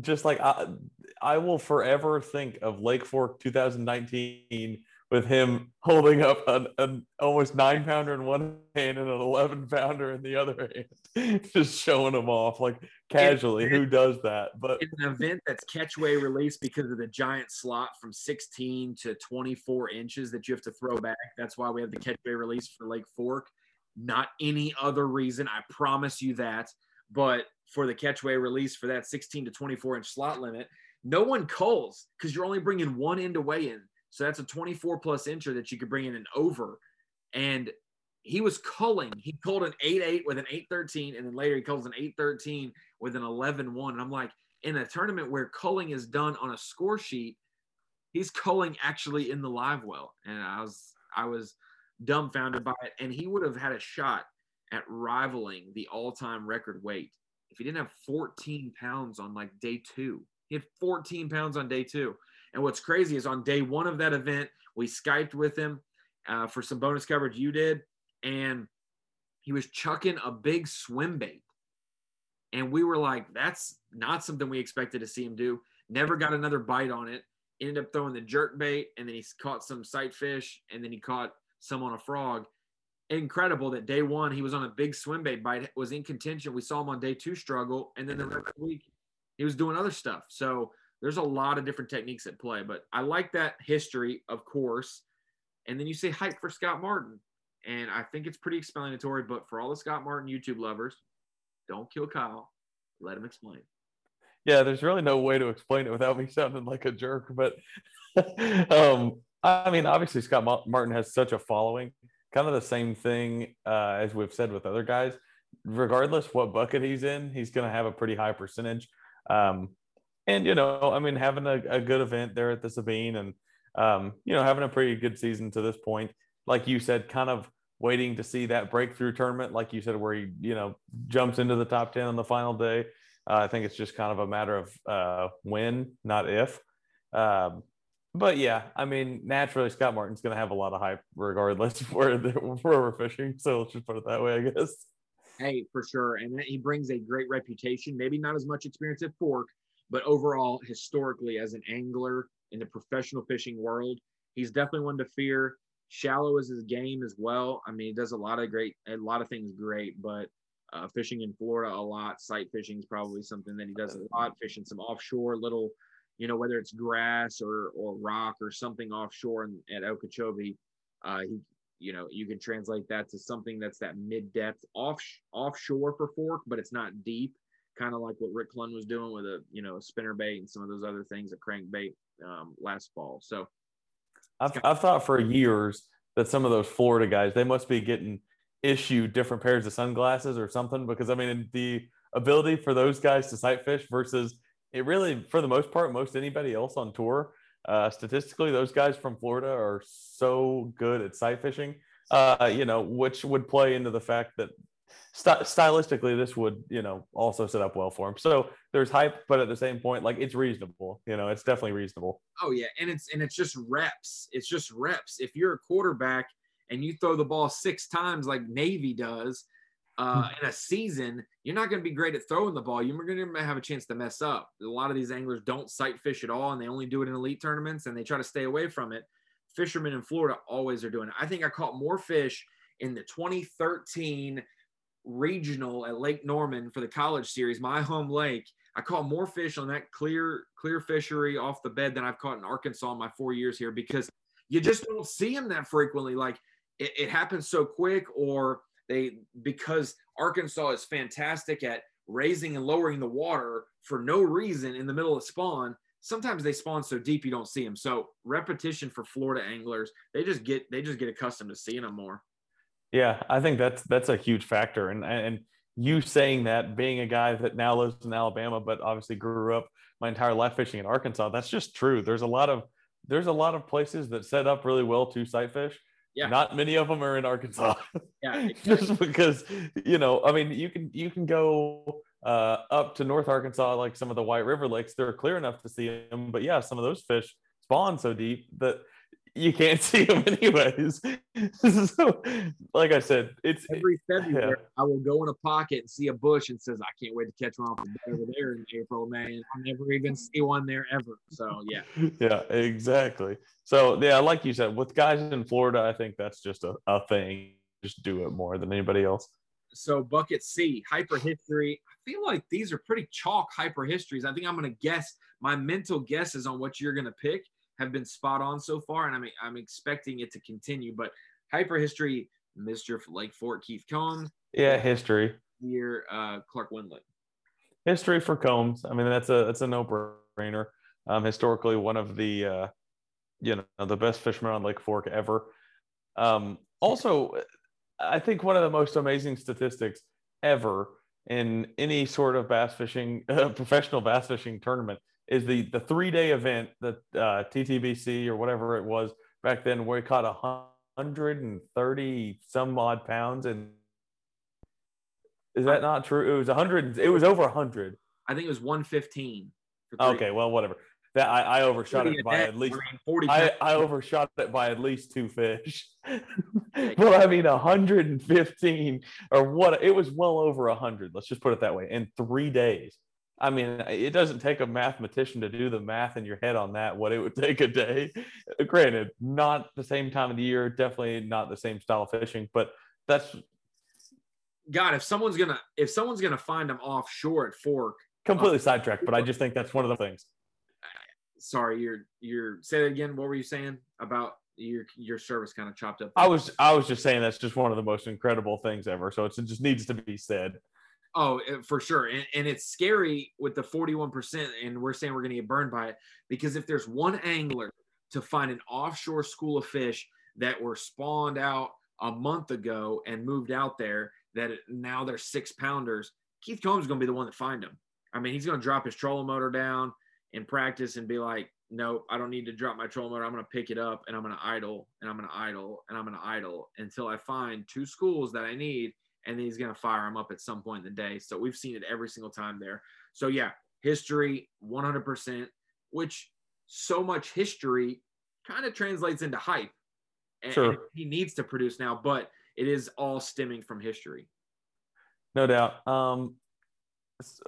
just like I, I will forever think of Lake Fork 2019 with him holding up an, an almost nine pounder in one hand and an 11 pounder in the other hand, *laughs* just showing them off like casually. Who does that? But it's an event that's catchway release because of the giant slot from 16 to 24 inches that you have to throw back. That's why we have the catchway release for Lake Fork. Not any other reason. I promise you that. But for the catchway release for that 16 to 24 inch slot limit. No one culls because you're only bringing one end to weigh in. So that's a 24 plus incher that you could bring in an over. And he was culling. He culled an 8 8 with an 8 13, and then later he culls an 8 13 with an 11 1. And I'm like, in a tournament where culling is done on a score sheet, he's culling actually in the live well. And I was, I was dumbfounded by it. And he would have had a shot at rivaling the all time record weight if he didn't have 14 pounds on like day two. He had 14 pounds on day two. And what's crazy is on day one of that event, we Skyped with him uh, for some bonus coverage you did, and he was chucking a big swim bait. And we were like, that's not something we expected to see him do. Never got another bite on it. Ended up throwing the jerk bait, and then he caught some sight fish, and then he caught some on a frog. Incredible that day one he was on a big swim bait bite, was in contention. We saw him on day two struggle, and then the next week he was doing other stuff. So there's a lot of different techniques at play. But I like that history, of course. And then you say hype for Scott Martin. And I think it's pretty explanatory. But for all the Scott Martin YouTube lovers, don't kill Kyle. Let him explain. Yeah, there's really no way to explain it without me sounding like a jerk. But *laughs* um, I mean, obviously, Scott Martin has such a following. Kind of the same thing uh, as we've said with other guys. Regardless what bucket he's in, he's going to have a pretty high percentage. Um, and you know, I mean, having a, a, good event there at the Sabine, and um, you know, having a pretty good season to this point. Like you said, kind of waiting to see that breakthrough tournament, like you said, where he you know jumps into the top ten on the final day. Uh, I think it's just kind of a matter of uh, when, not if. Um, but yeah, I mean, naturally, Scott Martin's going to have a lot of hype regardless *laughs* where, where we're fishing. So let's just put it that way, I guess. Hey, for sure. And he brings a great reputation. Maybe not as much experience at Fork, but overall, historically, as an angler in the professional fishing world, he's definitely one to fear. Shallow is his game as well. I mean, he does a lot of great, a lot of things great, but uh, fishing in Florida a lot. Sight fishing is probably something that he does a lot. Fishing some offshore little, you know, whether it's grass or or rock or something offshore in, at Okeechobee. Uh, he, you know, you can translate that to something that's that mid depth off offshore for fork, but it's not deep. Kind of like what Rick Clunn was doing with a you know a spinner bait and some of those other things, a crankbait um, last fall. So, I've I've thought for years that some of those Florida guys they must be getting issue different pairs of sunglasses or something because I mean the ability for those guys to sight fish versus it really for the most part most anybody else on tour uh, statistically those guys from Florida are so good at sight fishing uh, you know which would play into the fact that st- stylistically this would you know also set up well for him so there's hype but at the same point like it's reasonable you know it's definitely reasonable. Oh yeah and it's and it's just reps it's just reps. If you're a quarterback and you throw the ball six times like Navy does uh, hmm. in a season, you're not going to be great at throwing the ball. You're going to have a chance to mess up. A lot of these anglers don't sight fish at all, and they only do it in elite tournaments, and they try to stay away from it. Fishermen in Florida always are doing it. I think I caught more fish in the 2013 regional at Lake Norman for the college series, my home lake. I caught more fish on that clear clear fishery off the bed than I've caught in Arkansas in my four years here because you just don't see them that frequently. Like it, it happens so quick or they because Arkansas is fantastic at raising and lowering the water for no reason in the middle of spawn sometimes they spawn so deep you don't see them so repetition for florida anglers they just get they just get accustomed to seeing them more. Yeah i think that's that's a huge factor. And and you saying that being a guy that now lives in alabama but obviously grew up my entire life fishing in arkansas that's just true. There's a lot of there's a lot of places that set up really well to sight fish yeah. Not many of them are in Arkansas. Yeah. *laughs* Exactly. Just because, you know, I mean, you can you can go uh, up to North Arkansas, like some of the White River lakes, they're clear enough to see them. But yeah, some of those fish spawn so deep that you can't *laughs* see them anyways. *laughs* so, like I said, it's every *laughs* February yeah. I will go in a pocket and see a bush and says I can't wait to catch one over there in April, May, and I'll never even see one there ever. So yeah, yeah, exactly. So yeah, like you said, with guys in Florida, I think that's just a, a thing. Just do it more than anybody else. So bucket C, hyper history. I feel like these are pretty chalk hyper histories. I think I'm going to guess my mental guesses on what you're going to pick have been spot on so far, and I'm I'm expecting it to continue. But hyper history, Mr. Lake Fork Keith Combs. Yeah, history. Here, uh, Clark Wendlandt. History for Combs. I mean, that's a that's a no brainer. Um, historically, one of the uh, you know the best fishermen on Lake Fork ever. Um, also, I think one of the most amazing statistics ever in any sort of bass fishing, uh, *laughs* professional bass fishing tournament is the the three day event that uh, TTBC or whatever it was back then, where he caught a hundred and thirty some odd pounds, and is that not true? It was a hundred. It was over a hundred. I think it was one fifteen. Okay, well, whatever. That I, I overshot it by at least forty. I, I overshot it by at least two fish. *laughs* well, I mean, hundred and fifteen or what? It was well over a hundred. Let's just put it that way. In three days. I mean, it doesn't take a mathematician to do the math in your head on that, what it would *laughs* take a day. Granted, not the same time of the year, definitely not the same style of fishing, but that's God, if someone's gonna if someone's gonna find them offshore at Fork, completely uh, sidetracked, but I just think that's one of the things. sorry, you're you're say that again. What were you saying about your your service kind of chopped up? I was I was just saying that's just one of the most incredible things ever. So it's, it just needs to be said. Oh, eh, for sure. And, and it's scary with the 41%, and we're saying we're going to get burned by it because if there's one angler to find an offshore school of fish that were spawned out a month ago and moved out there, that now they're six pounders, Keith Combs is going to be the one to find them. I mean, he's going to drop his trolling motor down in practice and be like, nope, I don't need to drop my trolling motor. I'm going to pick it up and I'm going to idle and I'm going to idle and I'm going to idle until I find two schools that I need and then he's going to fire him up at some point in the day. So we've seen it every single time there. So yeah, history 100%, which so much history kind of translates into hype. And, Sure. and he needs to produce now, but it is all stemming from history. No doubt. Um,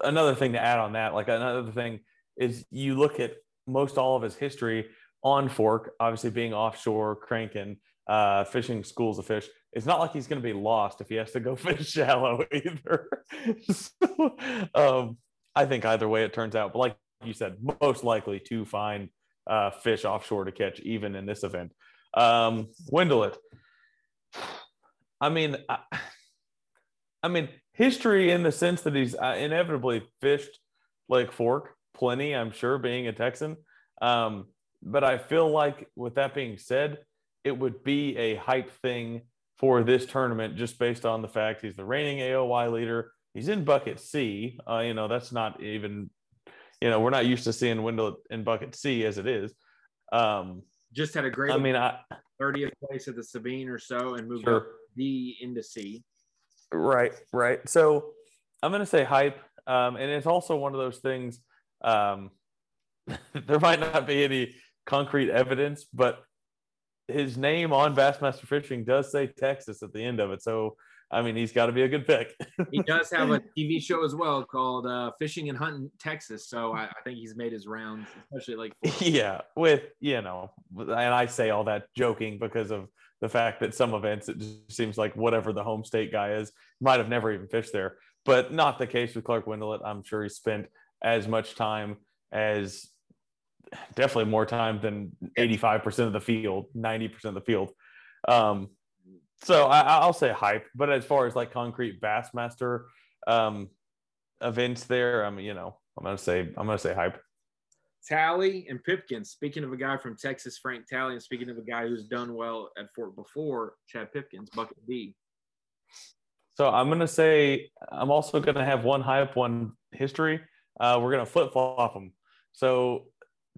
another thing to add on that, like another thing is you look at most all of his history on Fork, obviously being offshore, cranking, uh, fishing schools of fish. It's not like he's going to be lost if he has to go *laughs* fish shallow either. *laughs* so, um, I think either way it turns out, but like you said, most likely to find uh, fish offshore to catch, even in this event. Um, Wendlandt. I mean, I, I mean, history in the sense that he's uh, inevitably fished Lake Fork plenty, I'm sure, being a Texan. Um, but I feel like, with that being said, it would be a hype thing for this tournament just based on the fact he's the reigning AOY leader. He's in bucket C. Uh, you know, that's not even, you know, we're not used to seeing Wendell in bucket C as it is. Um, Just had a great I mean, I 30th place at the Sabine or so and moved sure. D into C. Right, right. So I'm going to say hype. Um, and it's also one of those things. Um, *laughs* there might not be any concrete evidence, but his name on Bassmaster Fishing does say Texas at the end of it. So, I mean, he's got to be a good pick. *laughs* He does have a TV show as well called uh, Fishing and Hunting Texas. So I, I think he's made his rounds, especially like *laughs* yeah, with, you know, and I say all that joking because of the fact that some events, it just seems like whatever the home state guy is, might have never even fished there. But not the case with Clark Wendlandt. I'm sure he spent as much time as definitely more time than 85% of the field, 90% of the field. Um, so I, I'll say hype, but as far as like concrete Bassmaster um, events there, I'm, you know, I'm going to say, I'm going to say hype. Talley and Pipkens. Speaking of a guy from Texas, Frank Talley, and speaking of a guy who's done well at Fork before, Chad Pipkens, bucket D. So I'm going to say, I'm also going to have one hype, one history. Uh, we're going to flip flop them. So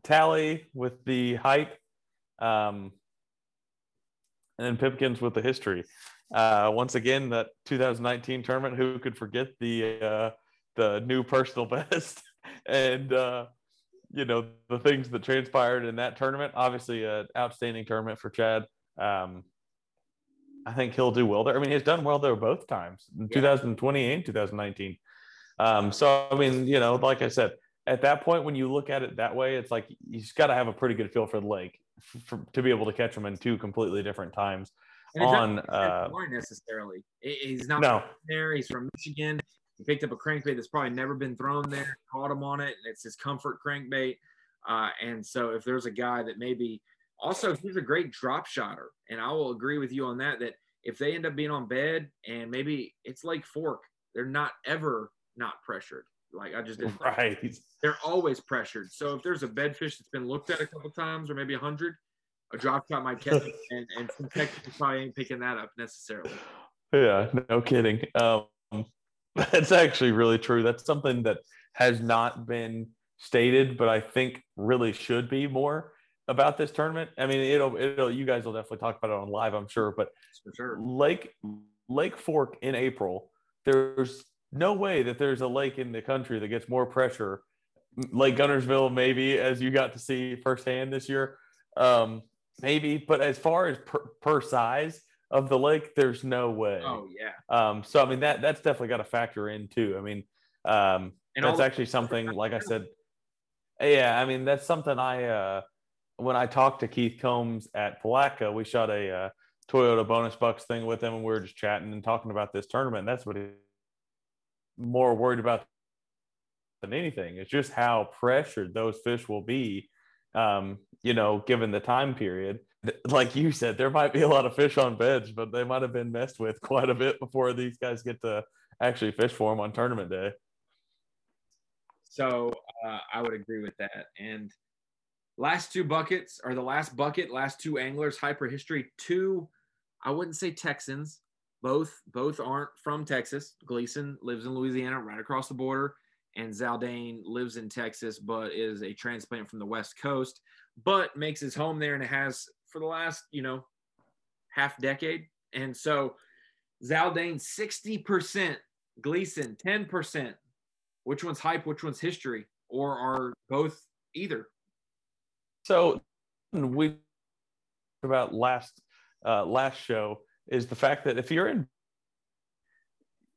Talley with the hype, um, and then Pipkens with the history. Uh, once again, that 2019 tournament, who could forget the uh, the new personal *laughs* best and uh, you know the things that transpired in that tournament? Obviously, an outstanding tournament for Chad. Um, I think he'll do well there. I mean, he's done well there both times, in Yeah. 2020 and 2019. Um, so I mean, you know, like I said, at that point when you look at it that way, it's like you just got to have a pretty good feel for the lake for, to be able to catch them in two completely different times. And it doesn't On, uh, necessarily. He's not No, there. He's from Michigan. He picked up a crankbait that's probably never been thrown there, caught him on it, and it's his comfort crankbait. Uh, and so if there's a guy that maybe also he's a great drop shotter, and I will agree with you on that. That if they end up being on bed and maybe it's like fork, they're not ever not pressured. Like I just *laughs* didn't. right. They're always pressured. So if there's a bedfish that's been looked at a couple times or maybe a hundred, a drop shot might catch it, *laughs* and and some Texans probably ain't picking that up necessarily. Yeah, no kidding. Um, *laughs* that's actually really true. That's something that has not been stated, but I think really should be more about this tournament. I mean, it'll, it'll, you guys will definitely talk about it on live, I'm sure, but For sure. Lake Lake Fork in April, there's no way that there's a lake in the country that gets more pressure. Lake Guntersville, maybe, as you got to see firsthand this year, um, maybe. But as far as per, per size of the lake, there's no way. Oh yeah. Um, so I mean that that's definitely got to factor in too. I mean, um, And that's actually something like I said. Yeah, I mean that's something I uh, when I talked to Keith Combs at Palatka, we shot a uh, Toyota bonus bucks thing with him, and we were just chatting and talking about this tournament. That's what he's more worried about than anything. It's just how pressured those fish will be, um, you know, given the time period. Like you said, there might be a lot of fish on beds, but they might have been messed with *laughs* quite a bit before these guys get to actually fish for them on tournament day. So uh, I would agree with that. And last two buckets are the last bucket, last two anglers, hyper history. Two, I wouldn't say Texans. Both both aren't from Texas. Gleason lives in Louisiana, right across the border, and Zaldain lives in Texas, but is a transplant from the West Coast, but makes his home there and has for the last you know half decade. And so Zaldain sixty percent, Gleason ten percent. Which one's hype? Which one's history? Or are both either? So we talked about last uh, last show is the fact that if you're in,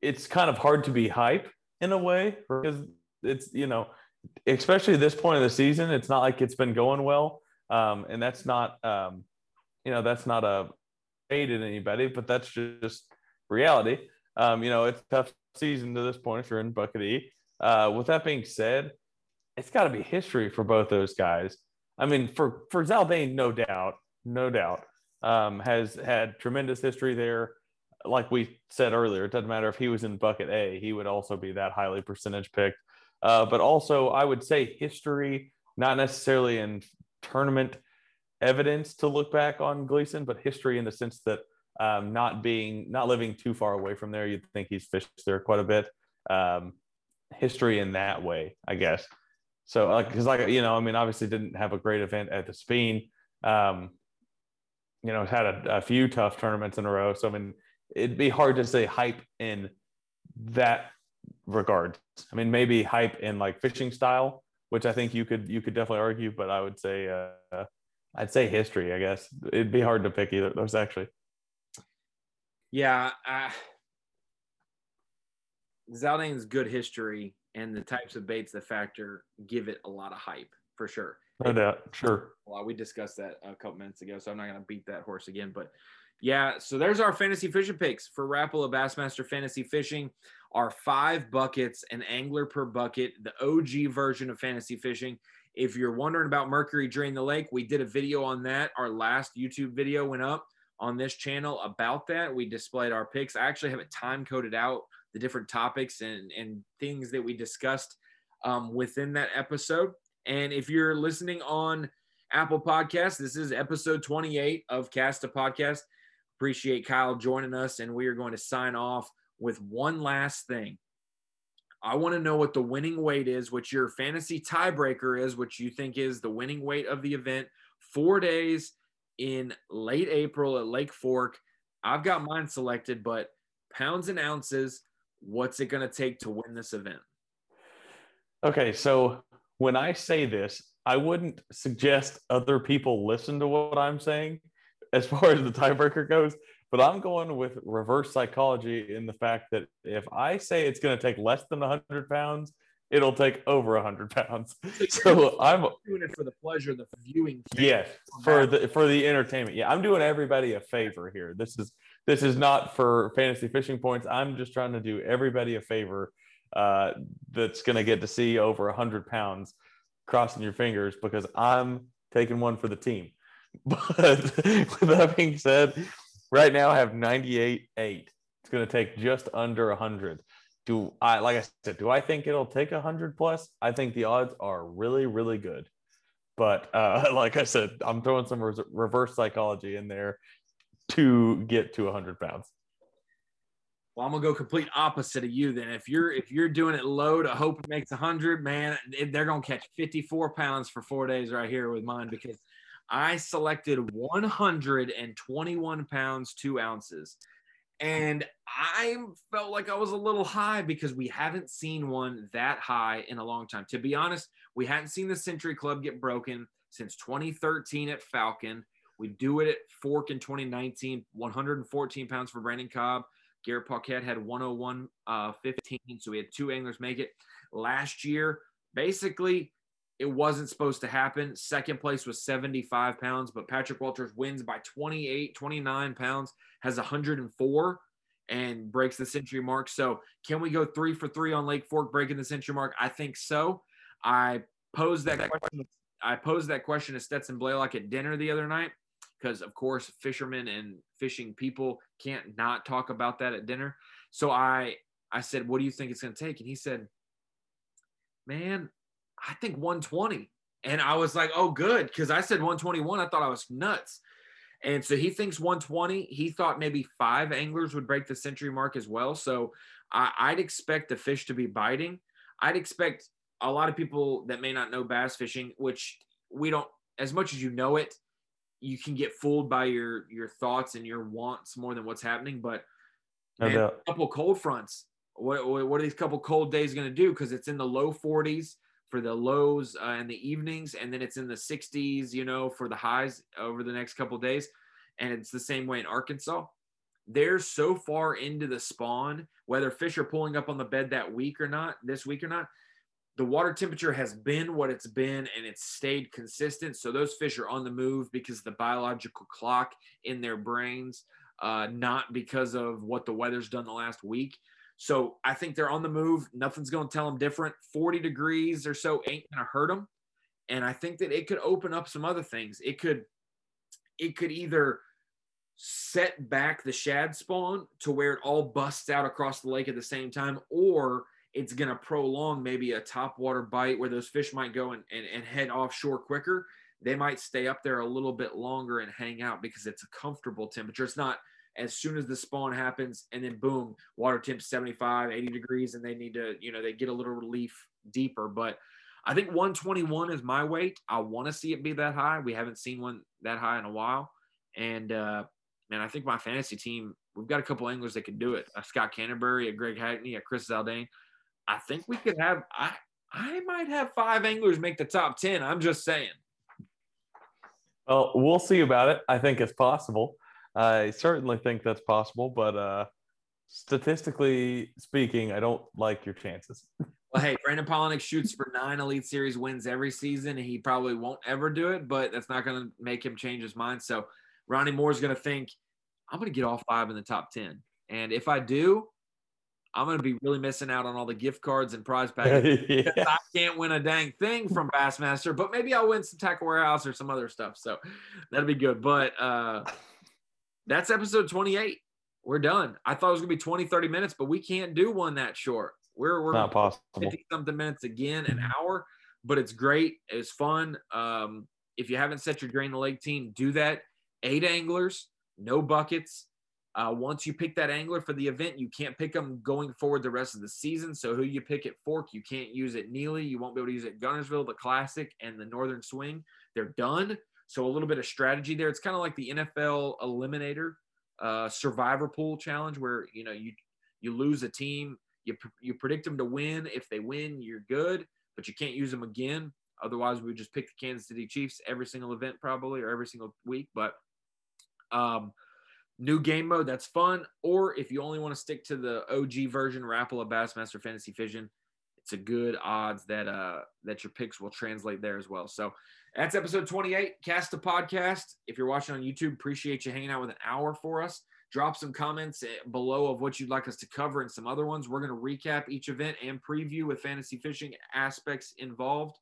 it's kind of hard to be hype in a way because it's you know, especially this point of the season, it's not like it's been going well, um, and that's not um, you know that's not a aid in anybody, but that's just reality. Um, you know, it's tough season to this point if you're in Bucket E. Uh, with that being said, it's got to be history for both those guys. I mean, for for Zaldain, no doubt, no doubt, um, has had tremendous history there. Like we said earlier, it doesn't matter if he was in bucket A, he would also be that highly percentage picked. Uh, but also, I would say history, not necessarily in tournament evidence to look back on Gleason, but history in the sense that um, not being, not living too far away from there, you'd think he's fished there quite a bit. Um, history in that way, I guess. So, like, because like you know, I mean, obviously didn't have a great event at the Sabine. Um, you know, it's had a, a few tough tournaments in a row. So, I mean, it'd be hard to say hype in that regard. I mean, maybe hype in like fishing style, which I think you could you could definitely argue, but I would say uh, I'd say history. I guess it'd be hard to pick either of those actually. Yeah, uh, Zaldain's good history and the types of baits that factor give it a lot of hype for sure. No doubt, sure. Well, we discussed that a couple minutes ago, so I'm not going to beat that horse again. But yeah, so there's our fantasy fishing picks for Rapala Bassmaster Fantasy Fishing. Our five buckets, an angler per bucket, the OG version of fantasy fishing. If you're wondering about Mercury Drain the Lake, we did a video on that. Our last YouTube video went up on this channel about that. We displayed our picks. I actually have it time coded out the different topics and, and things that we discussed um, within that episode. And if you're listening on Apple Podcasts, this is episode 28 of Cast a Podcast. Appreciate Kyle joining us, and we are going to sign off with one last thing. I want to know what the winning weight is, what your fantasy tiebreaker is, which you think is the winning weight of the event. Four days in late April at Lake Fork. I've got mine selected, but pounds and ounces, what's it going to take to win this event? Okay, so when I say this, I wouldn't suggest other people listen to what I'm saying as far as the tiebreaker goes, but I'm going with reverse psychology in the fact that if I say it's going to take less than 100 pounds, it'll take over 100 pounds. *laughs* So I'm doing it for the pleasure, of the viewing. Yes, for the for the entertainment. Yeah, I'm doing everybody a favor here. This is this is not for fantasy fishing points. I'm just trying to do everybody a favor uh, that's going to get to see over 100 pounds crossing your fingers because I'm taking one for the team. *laughs* But with that being said, right now I have 98 8. It's going to take just under 100. Do I, like I said, do I think it'll take 100 plus? I think the odds are really, really good. But uh, *laughs* like I said, I'm throwing some reverse psychology in there to get to 100 pounds. Well, I'm gonna go complete opposite of you then. If you're if you're doing it low to hope it makes 100, man, they're gonna catch 54 pounds for four days right here with mine because I selected 121 pounds two ounces, and I felt like I was a little high because we haven't seen one that high in a long time. To be honest, we hadn't seen the Century Club get broken since 2013 at Falcon. We do it at Fork in 2019, 114 pounds for Brandon Cobb. Garrett Paquette had 101 uh, 15, so we had two anglers make it. Last year, basically, it wasn't supposed to happen. Second place was 75 pounds, but Patrick Walters wins by 28, 29 pounds, has 104 and breaks the century mark. So, can we go three for three on Lake Fork breaking the century mark? I think so. I posed that question. I posed that question to Stetson Blaylock at dinner the other night because, of course, fishermen and fishing people can't not talk about that at dinner. So I I said, "What do you think it's going to take?" And he said, "Man, I think 120." And I was like, "Oh, good," because I said 121. I thought I was nuts. And so he thinks 120. He thought maybe five anglers would break the century mark as well. So I, i'd expect the fish to be biting. I'd expect a lot of people that may not know bass fishing, which we don't, as much as you know it, you can get fooled by your your thoughts and your wants more than what's happening. But man, a couple cold fronts. What, what are these couple cold days going to do? Because it's in the low 40s for the lows uh, in the evenings, and then it's in the 60s, you know, for the highs over the next couple days. And it's the same way in Arkansas. They're so far into the spawn, whether fish are pulling up on the bed that week or not, this week or not, the water temperature has been what it's been and it's stayed consistent. So those fish are on the move because the biological clock in their brains, uh, not because of what the weather's done the last week. So I think they're on the move. Nothing's going to tell them different. 40 degrees or so ain't going to hurt them. And I think that it could open up some other things. It could, it could either set back the shad spawn to where it all busts out across the lake at the same time, or it's going to prolong maybe a top water bite where those fish might go and, and, and head offshore quicker. They might stay up there a little bit longer and hang out because it's a comfortable temperature. It's not as soon as the spawn happens and then boom, water temp 75, 80 degrees, and they need to, you know, they get a little relief deeper. But I think 121 is my weight. I want to see it be that high. We haven't seen one that high in a while. And uh, man, I think my fantasy team, we've got a couple anglers that can do it. A Scott Canterbury, a Greg Hackney, a Chris Zaldain. I think we could have I I might have five anglers make the top 10. I'm just saying. Well, we'll see about it. I think it's possible. I certainly think that's possible, but uh, statistically speaking, I don't like your chances. *laughs* Well, hey, Brandon Palaniuk shoots for nine Elite Series wins every season. He probably won't ever do it, but that's not going to make him change his mind. So Ronnie Moore's going to think, I'm going to get all five in the top 10. And if I do, I'm going to be really missing out on all the gift cards and prize *laughs* packs. yeah. I can't win a dang thing from Bassmaster, but maybe I'll win some Tackle Warehouse or some other stuff. So that'll be good. But uh, that's episode 28. We're done. I thought it was going to be 20, 30 minutes, but we can't do one that short. We're, we're not possible. 50 something minutes again, an hour, but it's great. It's fun. Um, if you haven't set your drain the lake team, do that. Eight anglers, no buckets uh, once you pick that angler for the event, you can't pick them going forward the rest of the season. So who you pick at Fork, you can't use at Neely. You won't be able to use it at Guntersville, the Classic, and the Northern Swing. They're done. So a little bit of strategy there. It's kind of like the NFL Eliminator uh, Survivor Pool Challenge, where you know you you lose a team, you you predict them to win. If they win, you're good, but you can't use them again. Otherwise, we would just pick the Kansas City Chiefs every single event, probably, or every single week. But um, new game mode that's fun. Or if you only want to stick to the og version rapala bassmaster fantasy fission it's a good odds that uh that your picks will translate there as well. So that's episode 28 cast a podcast. If you're watching on youtube appreciate you hanging out with an hour for us. Drop some comments eh, below of what you'd like us to cover and some other ones. We're going to recap each event and preview with fantasy fishing aspects involved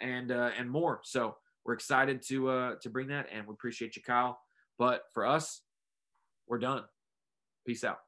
and uh, and more. So we're excited to uh to bring that and we appreciate you kyle. But for us we're done. Peace out.